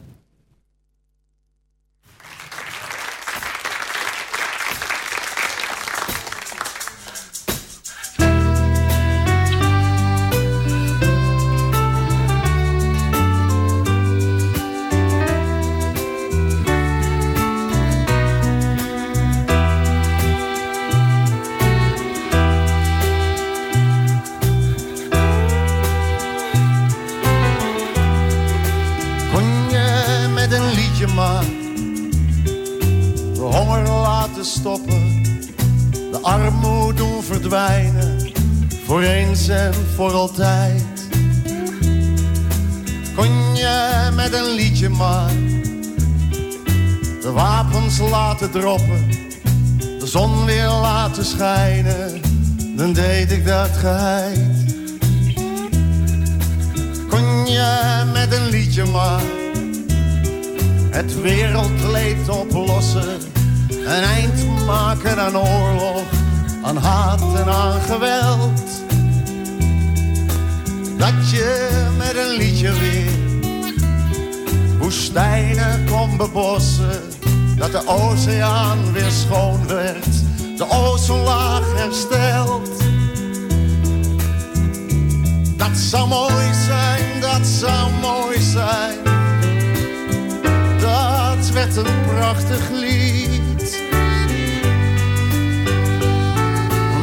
Prachtig lied.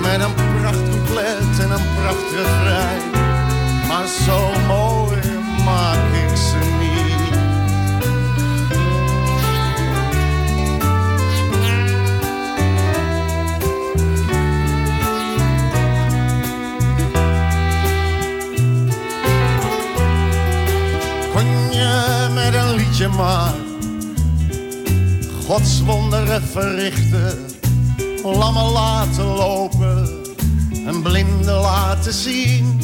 Met een prachtcouplet en een prachtrefrein. Maar zo mooi maak ik ze niet. Kon je met een liedje maar Gods wonderen verrichten, lammen laten lopen en blinden laten zien.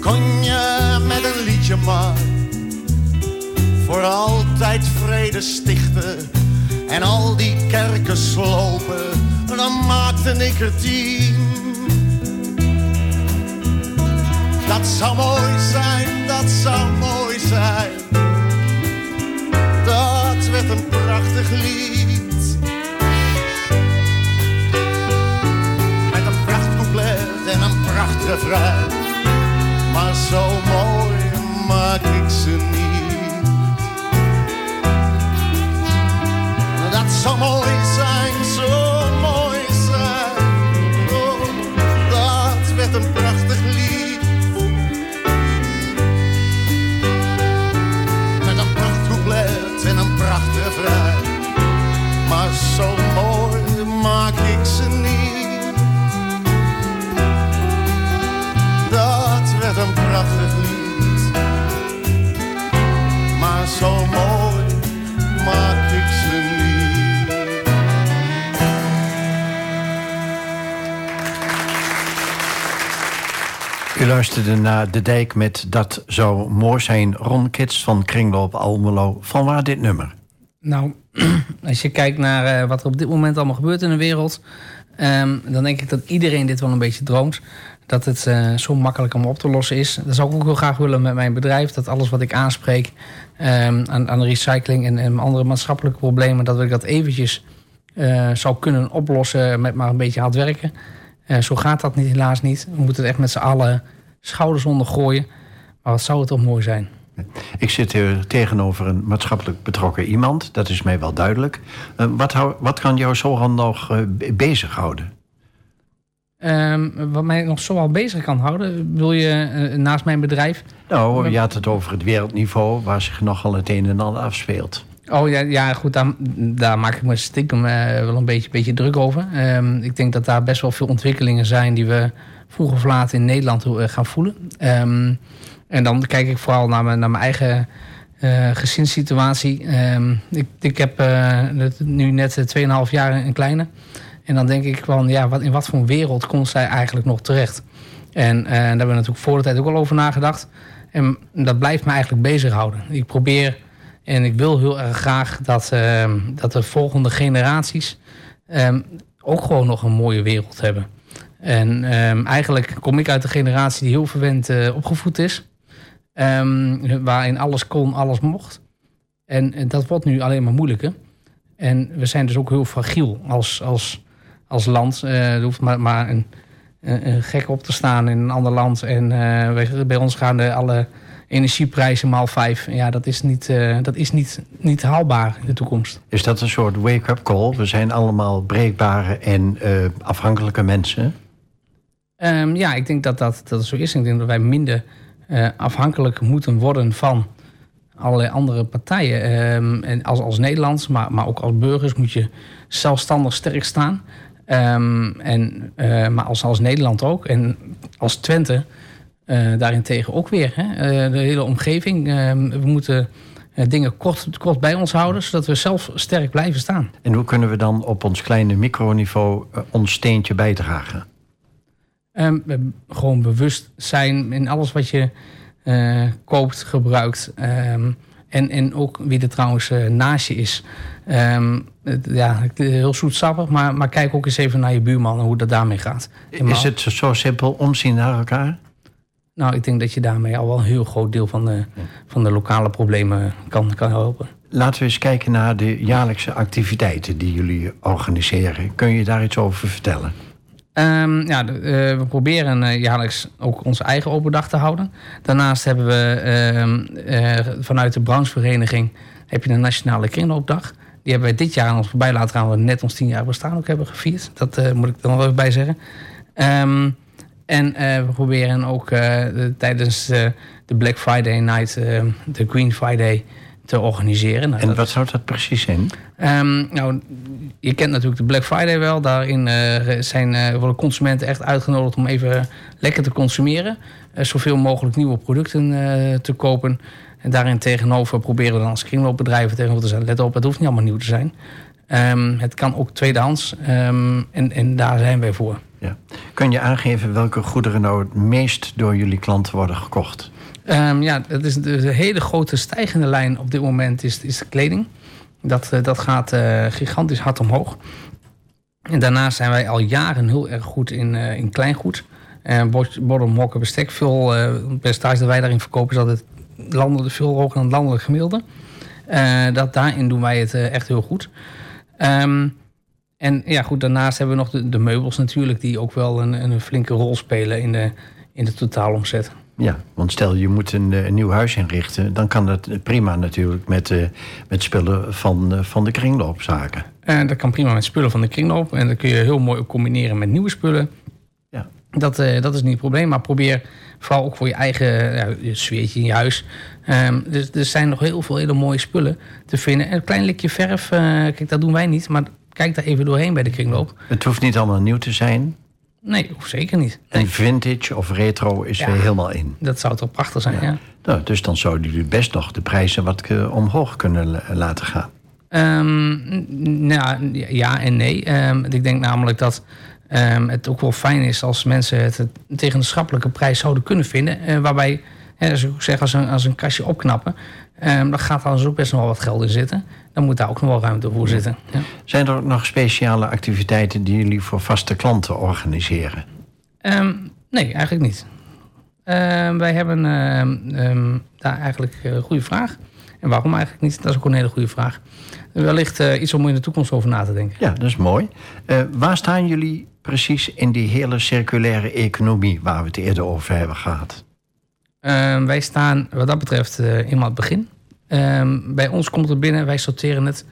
Kon je met een liedje maar voor altijd vrede stichten en al die kerken slopen, dan maakte ik er tien. Dat zou mooi zijn, dat zou mooi zijn. Werd een prachtig lied. Met een prachtcouplet en een prachtrefrein. Maar zo mooi maak ik ze niet. Dat zou mooi zijn, zo zo mooi maak ik ze niet. Dat werd een prachtig lied, maar zo mooi maak ik ze niet. U
luisterde naar De Dijk met Dat zou mooi zijn. Ron Kits van Kringloop Almelo. Van waar dit nummer?
Nou, [clears throat] als je kijkt naar eh, wat er op dit moment allemaal gebeurt in de wereld... ehm, dan denk ik dat iedereen dit wel een beetje droomt. Dat het eh, zo makkelijk om op te lossen is. Dat zou ik ook heel graag willen met mijn bedrijf. Dat alles wat ik aanspreek ehm, aan, aan recycling en, andere maatschappelijke problemen... dat ik dat eventjes eh, zou kunnen oplossen met maar een beetje hard werken. Zo gaat dat helaas niet. We moeten het echt met z'n allen schouders onder gooien. Maar wat zou het toch mooi zijn.
Ik zit hier tegenover een maatschappelijk betrokken iemand. Dat is mij wel duidelijk. Eh, wat, hou, wat kan jou zo nog eh, be- bezighouden?
Ehm, wat mij nog zo al bezig kan houden, wil je eh, naast mijn bedrijf.
Nou, je had het over het wereldniveau... waar zich nogal het een en ander afspeelt.
Oh ja, ja goed, daar, daar maak ik me stiekem wel een beetje, beetje druk over. Ehm, ik denk dat daar best wel veel ontwikkelingen zijn die we vroeg of laat in Nederland gaan voelen. Ehm, en dan kijk ik vooral naar mijn, naar mijn eigen eh, gezinssituatie. Ehm, ik, ik heb eh, nu net eh, 2,5 jaar een kleine. En dan denk ik van, ja, wat, in wat voor wereld komt zij eigenlijk nog terecht? En eh, daar hebben we natuurlijk voor de tijd ook al over nagedacht. En dat blijft me eigenlijk bezighouden. Ik probeer en ik wil heel erg graag dat, ehm, dat de volgende generaties ehm, ook gewoon nog een mooie wereld hebben. En eigenlijk kom ik uit de generatie die heel verwend eh, opgevoed is. Ehm, waarin alles kon, alles mocht. En, en dat wordt nu alleen maar moeilijker. En we zijn dus ook heel fragiel als, als, als land. Eh, er hoeft maar, maar een, een, een gek op te staan in een ander land. En eh, bij ons gaan de, alle energieprijzen maal vijf. Ja, dat is, niet, eh, dat is niet, niet haalbaar in de toekomst.
Is dat een soort wake-up call? We zijn allemaal breekbare en eh, afhankelijke mensen.
Ehm, ja, ik denk dat dat, dat zo is. Ik denk dat wij minder eh, afhankelijk moeten worden van allerlei andere partijen. Ehm, en als, als Nederlands, maar, maar ook als burgers moet je zelfstandig sterk staan. Ehm, en, eh, maar als, als Nederland ook. En als Twente eh daarentegen ook weer. Hè? De hele omgeving. Ehm, we moeten dingen kort, kort bij ons houden, zodat we zelf sterk blijven staan.
En hoe kunnen we dan op ons kleine microniveau ons steentje bijdragen?
We- gewoon bewust zijn in alles wat je eh, koopt, gebruikt. Ehm, en, en ook wie er trouwens eh, naast je is. Ehm, het- ja, heel zoetsappig, maar, maar kijk ook eens even naar je buurman en hoe dat daarmee gaat.
Is het zo simpel omzien naar elkaar?
Nou, ik denk dat je daarmee al wel een heel groot deel van de, van de lokale problemen kan, kan helpen.
Laten we eens kijken naar de jaarlijkse activiteiten die jullie organiseren. Kun je daar iets over vertellen?
Ehm, ja, eh, we proberen eh, jaarlijks ook onze eigen open dag te houden. Daarnaast hebben we ehm, eh, vanuit de branchevereniging heb je de Nationale Kringloopdag. Die hebben wij dit jaar aan ons voorbij laten gaan. We net ons tien jaar bestaan ook hebben gevierd. Dat moet ik nog wel even bij zeggen. Ehm, en we proberen ook de- tijdens de Black Friday Night de Green Friday te organiseren. Nou,
En
dat-
wat zou dat precies zijn?
Ehm, nou, je kent natuurlijk de Black Friday wel. Daarin eh, zijn, eh, worden consumenten echt uitgenodigd om even lekker te consumeren. Eh, zoveel mogelijk nieuwe producten te kopen. En daarin tegenover proberen we dan als kringloopbedrijven tegenover te zijn. Let op, het hoeft niet allemaal nieuw te zijn. Ehm, het kan ook tweedehands. Ehm, en, en daar zijn wij voor.
Ja. Kun je aangeven welke goederen nou het meest door jullie klanten worden gekocht?
Ehm, ja, dat is de, hele grote stijgende lijn op dit moment is, is de kleding. Dat, eh, dat gaat eh, gigantisch hard omhoog. En daarnaast zijn wij al jaren heel erg goed in, eh, in kleingoed. Uh, borden, mokken, bestek. Veel eh, percentage dat wij daarin verkopen is altijd landelijk, veel hoger dan het landelijk gemiddelde. Dat, daarin doen wij het echt heel goed. Ehm, en ja, goed, daarnaast hebben we nog de, de meubels natuurlijk... die ook wel een, een flinke rol spelen in de, in de totaalomzet.
Ja, want stel je moet een, eh, een nieuw huis inrichten... dan kan dat prima natuurlijk met, eh, met spullen van, eh, van de kringloopzaken.
En dat kan prima met spullen van de kringloop. En dat kun je heel mooi combineren met nieuwe spullen.
Ja.
Dat, dat is niet het probleem. Maar probeer vooral ook voor je eigen ja, je sfeertje in je huis. Ehm, dus er zijn nog heel veel hele mooie spullen te vinden. En een klein likje verf, kijk, dat doen wij niet. Maar kijk daar even doorheen bij de kringloop.
Het hoeft niet allemaal nieuw te zijn.
Nee, zeker niet.
En vintage of retro is
Ja.
weer helemaal in.
Dat zou toch prachtig zijn, ja.
Nou, dus dan zouden jullie best nog de prijzen wat eh, omhoog kunnen la- laten gaan.
Ehm, nou, ja en nee. Ehm, ik denk namelijk dat ehm, het ook wel fijn is als mensen het tegen een schappelijke prijs zouden kunnen vinden. Eh, waarbij, hè, als ik zeg, als een, als een kastje opknappen, ehm, dan gaat dus ook best nog wel wat geld in zitten. Dan moet daar ook nog wel ruimte voor zitten. Ja.
Zijn er ook nog speciale activiteiten die jullie voor vaste klanten organiseren?
Ehm, nee, eigenlijk niet. Ehm, wij hebben daar eigenlijk eh, een goede vraag. En waarom eigenlijk niet? Dat is ook een hele goede vraag. Wellicht eh, iets om in de toekomst over na te denken.
Ja, dat is mooi. Eh, waar staan jullie precies in die hele circulaire economie waar we het eerder over hebben gehad?
Ehm, wij staan wat dat betreft eh, aan het begin. Ehm, bij ons komt het binnen, wij sorteren het.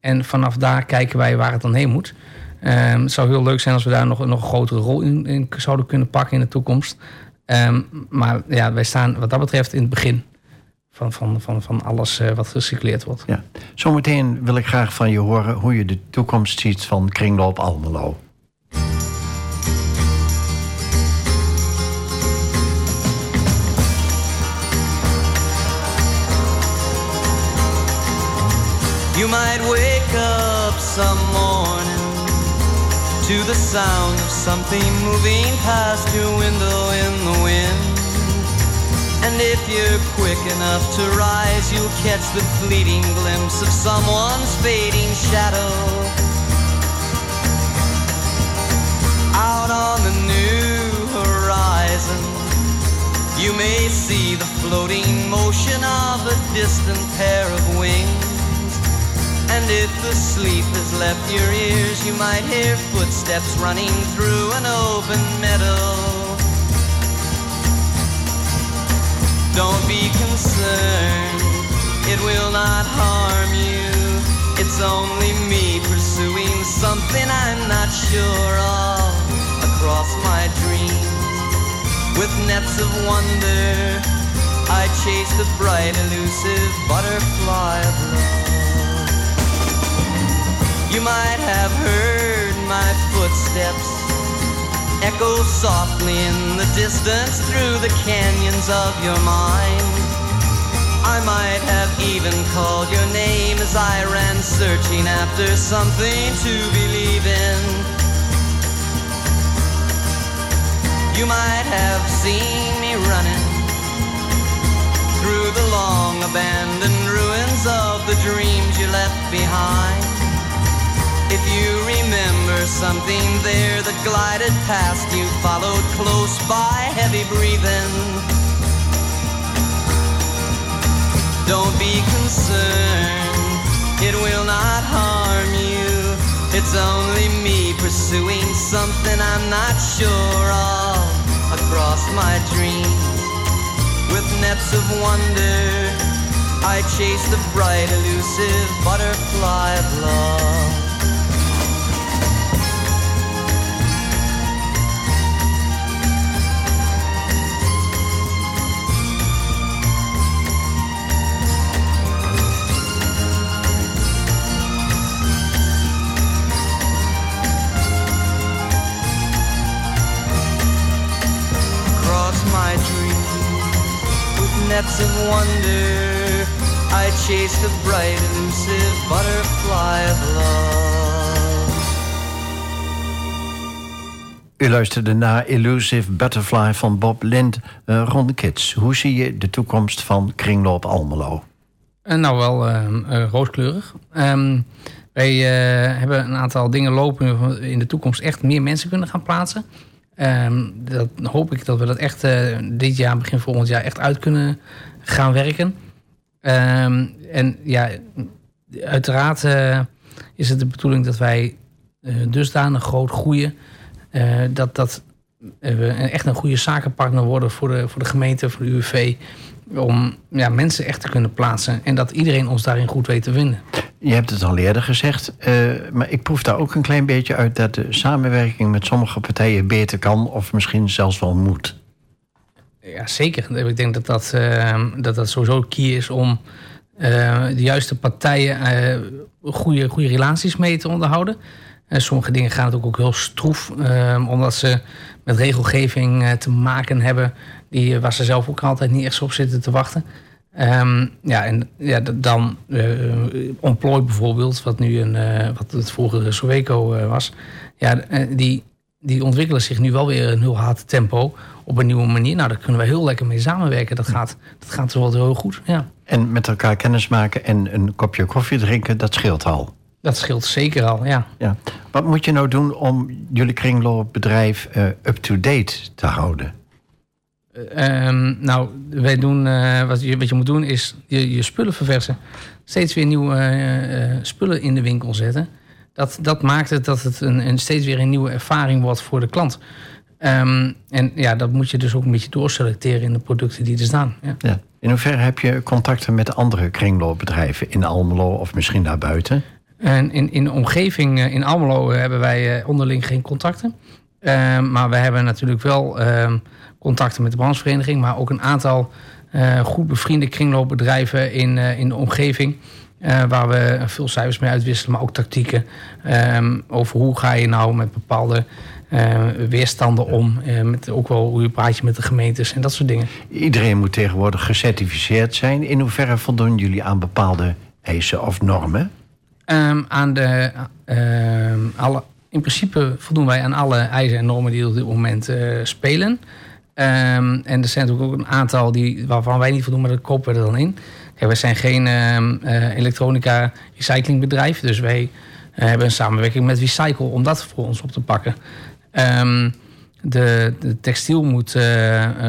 En vanaf daar kijken wij waar het dan heen moet. Ehm, het zou heel leuk zijn als we daar nog, nog een grotere rol in, in zouden kunnen pakken in de toekomst. Maar ja, wij staan wat dat betreft in het begin van, van, van, van alles eh, wat gecycleerd wordt.
Ja. Zometeen wil ik graag van je horen hoe je de toekomst ziet van Kringloop Almelo.
You might wake up some morning to the sound of something moving past your window in the wind. And if you're quick enough to rise, you'll catch the fleeting glimpse of someone's fading shadow. Out on the new horizon, you may see the floating motion of a distant pair of wings. And if the sleep has left your ears, you might hear footsteps running through an open meadow. Don't be concerned, it will not harm you. It's only me pursuing something I'm not sure of across my dreams. With nets of wonder, I chase the bright, elusive butterfly of love. You might have heard my footsteps echo softly in the distance through the canyons of your mind. I might have even called your name as I ran searching after something to believe in. You might have seen me running through the long abandoned ruins of the dreams you left behind. If you remember something there that glided past you, followed close by, heavy breathing. Don't be concerned, it will not harm you. It's only me pursuing something I'm not sure of across my dreams. With nets of wonder, I chase the bright, elusive butterfly of love. Nets of wonder. I chase the bright, elusive butterfly of love.
U luisterde naar Elusive Butterfly van Bob Lind, uh, Ron Kids. Hoe zie je de toekomst van Kringloop Almelo?
Eh, nou, wel eh, rooskleurig. Ehm, wij eh, hebben een aantal dingen lopen we in de toekomst echt meer mensen kunnen gaan plaatsen. Ehm, dat hoop ik dat we dat echt eh, dit jaar, begin volgend jaar, echt uit kunnen gaan werken. Ehm, en ja, uiteraard eh, is het de bedoeling dat wij eh, dusdanig groot groeien. dat, dat we echt een goede zakenpartner worden voor de, voor de gemeente, voor de UWV. Om ja, mensen echt te kunnen plaatsen. En dat iedereen ons daarin goed weet te vinden.
Je hebt het al eerder gezegd, eh, maar ik proef daar ook een klein beetje uit dat de samenwerking met sommige partijen beter kan of misschien zelfs wel moet.
Ja, zeker. Ik denk dat dat, eh, dat, dat sowieso key is om eh, de juiste partijen eh, goede, goede relaties mee te onderhouden. En sommige dingen gaan natuurlijk ook heel stroef, eh, omdat ze met regelgeving eh, te maken hebben die, waar ze zelf ook altijd niet echt op zitten te wachten. Ehm, ja, en ja, dan eh Ontplooi bijvoorbeeld, wat nu een, eh, wat het vorige Soweco eh, was. Ja, eh, die die ontwikkelen zich nu wel weer een heel hard tempo op een nieuwe manier. Nou, daar kunnen we heel lekker mee samenwerken. Dat gaat, dat gaat wel heel goed. Ja.
En met elkaar kennis maken en een kopje koffie drinken, dat scheelt al.
Dat scheelt zeker al, ja.
Ja. Wat moet je nou doen om jullie kringloopbedrijf eh, up-to-date te houden?
Ehm, nou, wij doen, eh, wat, je, wat je moet doen is je, je spullen verversen. Steeds weer nieuwe eh, eh, spullen in de winkel zetten. Dat, dat maakt het dat het een, een steeds weer een nieuwe ervaring wordt voor de klant. Ehm, en ja, dat moet je dus ook een beetje doorselecteren in de producten die er staan. Ja.
Ja. In hoeverre heb je contacten met andere kringloopbedrijven in Almelo of misschien daarbuiten?
En in, in de omgeving eh, in Almelo eh, hebben wij eh, onderling geen contacten. Ehm, maar we hebben natuurlijk wel ehm, contacten met de branchevereniging, maar ook een aantal goed bevriende kringloopbedrijven in, in de omgeving. waar we veel cijfers mee uitwisselen, maar ook tactieken. ehm, over hoe ga je nou met bepaalde eh, weerstanden om. met ook wel hoe je praat je met de gemeentes en dat soort dingen.
Iedereen moet tegenwoordig gecertificeerd zijn. In hoeverre voldoen jullie aan bepaalde eisen of normen?
Ehm, aan de, ehm, alle, in principe voldoen wij aan alle eisen en normen die op dit moment eh, spelen. Ehm, en er zijn natuurlijk ook een aantal die, waarvan wij niet voldoen, maar dat kopen we er dan in. Kijk, wij zijn geen eh, elektronica recyclingbedrijf, dus wij eh, hebben een samenwerking met Recycle om dat voor ons op te pakken. De, de textiel moet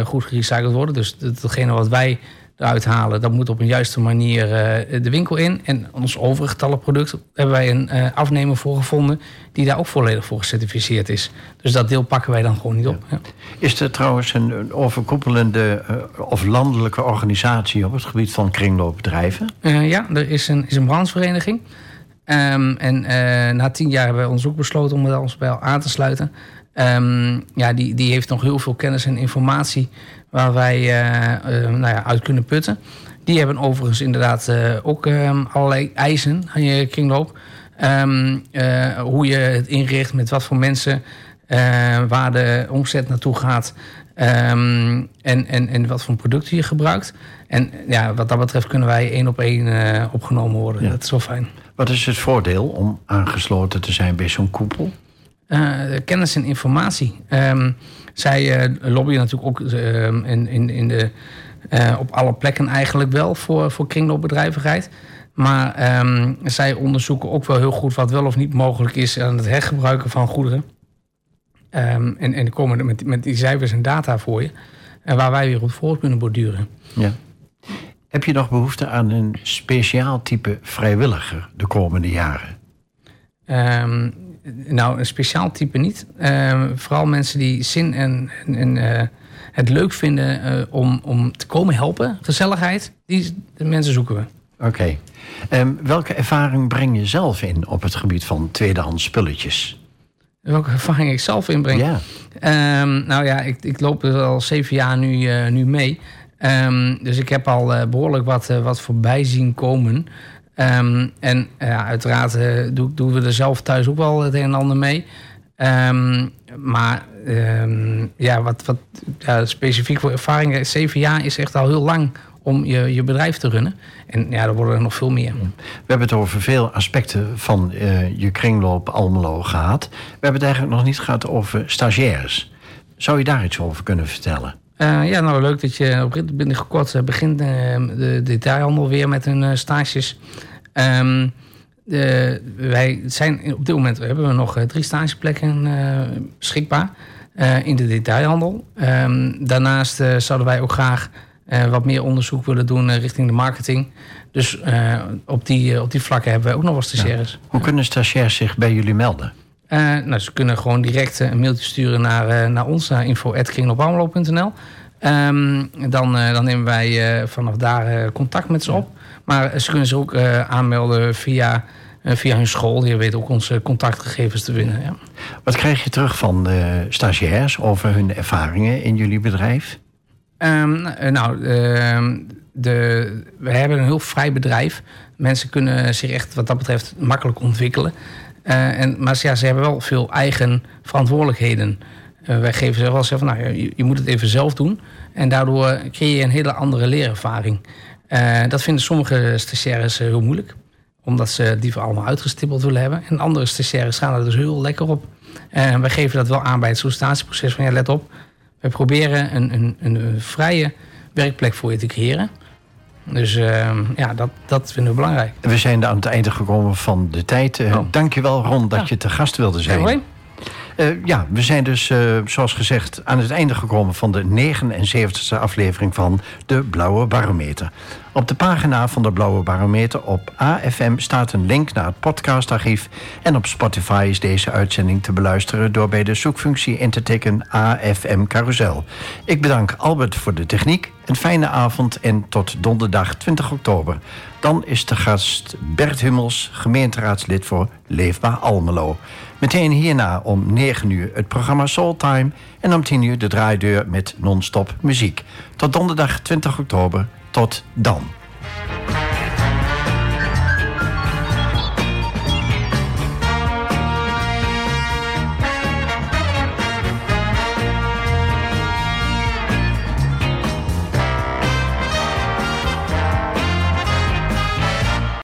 goed gerecycled worden, dus dat- datgene wat wij eruit halen, dat moet op een juiste manier eh, de winkel in. En ons overige product hebben wij een eh, afnemer voor gevonden die daar ook volledig voor gecertificeerd is. Dus dat deel pakken wij dan gewoon niet op. Ja.
Is er trouwens een, overkoepelende eh, of landelijke organisatie op het gebied van kringloopbedrijven?
Ja, er is een, is een branchevereniging. Ehm, en na tien jaar hebben we ons ook besloten om ons bij aan te sluiten. Ehm, ja, die, die heeft nog heel veel kennis en informatie waar wij eh, eh, nou ja, uit kunnen putten. Die hebben overigens inderdaad eh, ook ehm, allerlei eisen aan je kringloop. Ehm, eh, hoe je het inricht, met wat voor mensen, waar de omzet naartoe gaat. ehm, en, en, en wat voor producten je gebruikt. En ja, wat dat betreft kunnen wij één op één opgenomen worden.
Ja.
Dat is wel fijn.
Wat is het voordeel om aangesloten te zijn bij zo'n koepel?
Eh, kennis en informatie. Ehm, zij eh, lobbyen natuurlijk ook ehm, in, in, in de, eh, op alle plekken eigenlijk wel voor, voor kringloopbedrijvigheid. Maar ehm, zij onderzoeken ook wel heel goed wat wel of niet mogelijk is aan het hergebruiken van goederen. En, en komen er met, met die cijfers en data voor je. En waar wij weer op voor kunnen borduren.
Ja. Heb je nog behoefte aan een speciaal type vrijwilliger de komende jaren?
Ehm, nou, een speciaal type niet. Ehm, vooral mensen die zin en, eh, het leuk vinden eh, om, om te komen helpen. Gezelligheid, die de mensen zoeken we.
Oké. Ehm, welke ervaring breng je zelf in op het gebied van tweedehands spulletjes?
Welke ervaring ik zelf inbreng.
Ja.
Ehm, nou ja, ik, ik loop er al zeven jaar nu, eh, nu mee. Dus ik heb al eh, behoorlijk wat, wat voorbij zien komen. Ehm, en ja, uiteraard eh, doen, we er zelf thuis ook wel het een en ander mee. Ehm, maar ehm, ja, wat, wat ja, specifiek voor ervaringen, zeven jaar is echt al heel lang om je, je bedrijf te runnen. En ja, er worden er nog veel meer.
We hebben het over veel aspecten van eh, je kringloop Almelo gehad. We hebben het eigenlijk nog niet gehad over stagiaires. Zou je daar iets over kunnen vertellen?
Eh, ja, nou leuk dat je op binnenkort eh, begint eh, de detailhandel weer met hun stages. Ehm, de- wij zijn op dit moment hebben we nog drie stageplekken beschikbaar in de detailhandel. Ehm, daarnaast zouden wij ook graag wat meer onderzoek willen doen richting de marketing. Dus op, die, op die vlakken hebben wij ook nog wat stagiaires.
Hoe kunnen stagiairs zich bij jullie melden?
Eh, nou, ze kunnen gewoon direct eh, een mailtje sturen naar, eh, naar ons, naar info.kringloopalmelo.nl. Ehm, dan, dan nemen wij vanaf daar contact met ze op. Maar ze kunnen zich ook aanmelden via, via hun school. Je weet ook onze contactgegevens te vinden. Ja.
Wat krijg je terug van de stagiairs over hun ervaringen in jullie bedrijf?
Ehm, eh, nou, ehm, de, we hebben een heel vrij bedrijf. Mensen kunnen zich echt wat dat betreft makkelijk ontwikkelen. Eh, en, maar ze hebben wel veel eigen verantwoordelijkheden. Eh, wij geven ze wel zeggen van, nou, je, je moet het even zelf doen. En daardoor creëer je een hele andere leerervaring. Eh, dat vinden sommige stagiaires eh, heel moeilijk. Omdat ze die voor allemaal uitgestippeld willen hebben. En andere stagiaires gaan er dus heel lekker op. En wij geven dat wel aan bij het sollicitatieproces. Van ja, let op. We proberen een, een, een vrije werkplek voor je te creëren. Dus uh, ja, dat, dat vinden we belangrijk.
We zijn aan het einde gekomen van de tijd. Uh,
Oh.
Dankjewel Ron dat
Ja.
je te gast wilde zijn. Eh, ja, we zijn dus, eh, zoals gezegd, aan het einde gekomen van de 79e aflevering van de Blauwe Barometer. Op de pagina van de Blauwe Barometer op AFM staat een link naar het podcastarchief. En op Spotify is deze uitzending te beluisteren door bij de zoekfunctie in te tikken AFM Carousel. Ik bedank Albert voor de techniek. Een fijne avond en tot donderdag 20 oktober. Dan is de gast Bert Hummels, gemeenteraadslid voor Leefbaar Almelo. Meteen hierna om 9 uur het programma Soultime en om 10 uur de draaideur met non-stop muziek. Tot donderdag 20 oktober. Tot dan.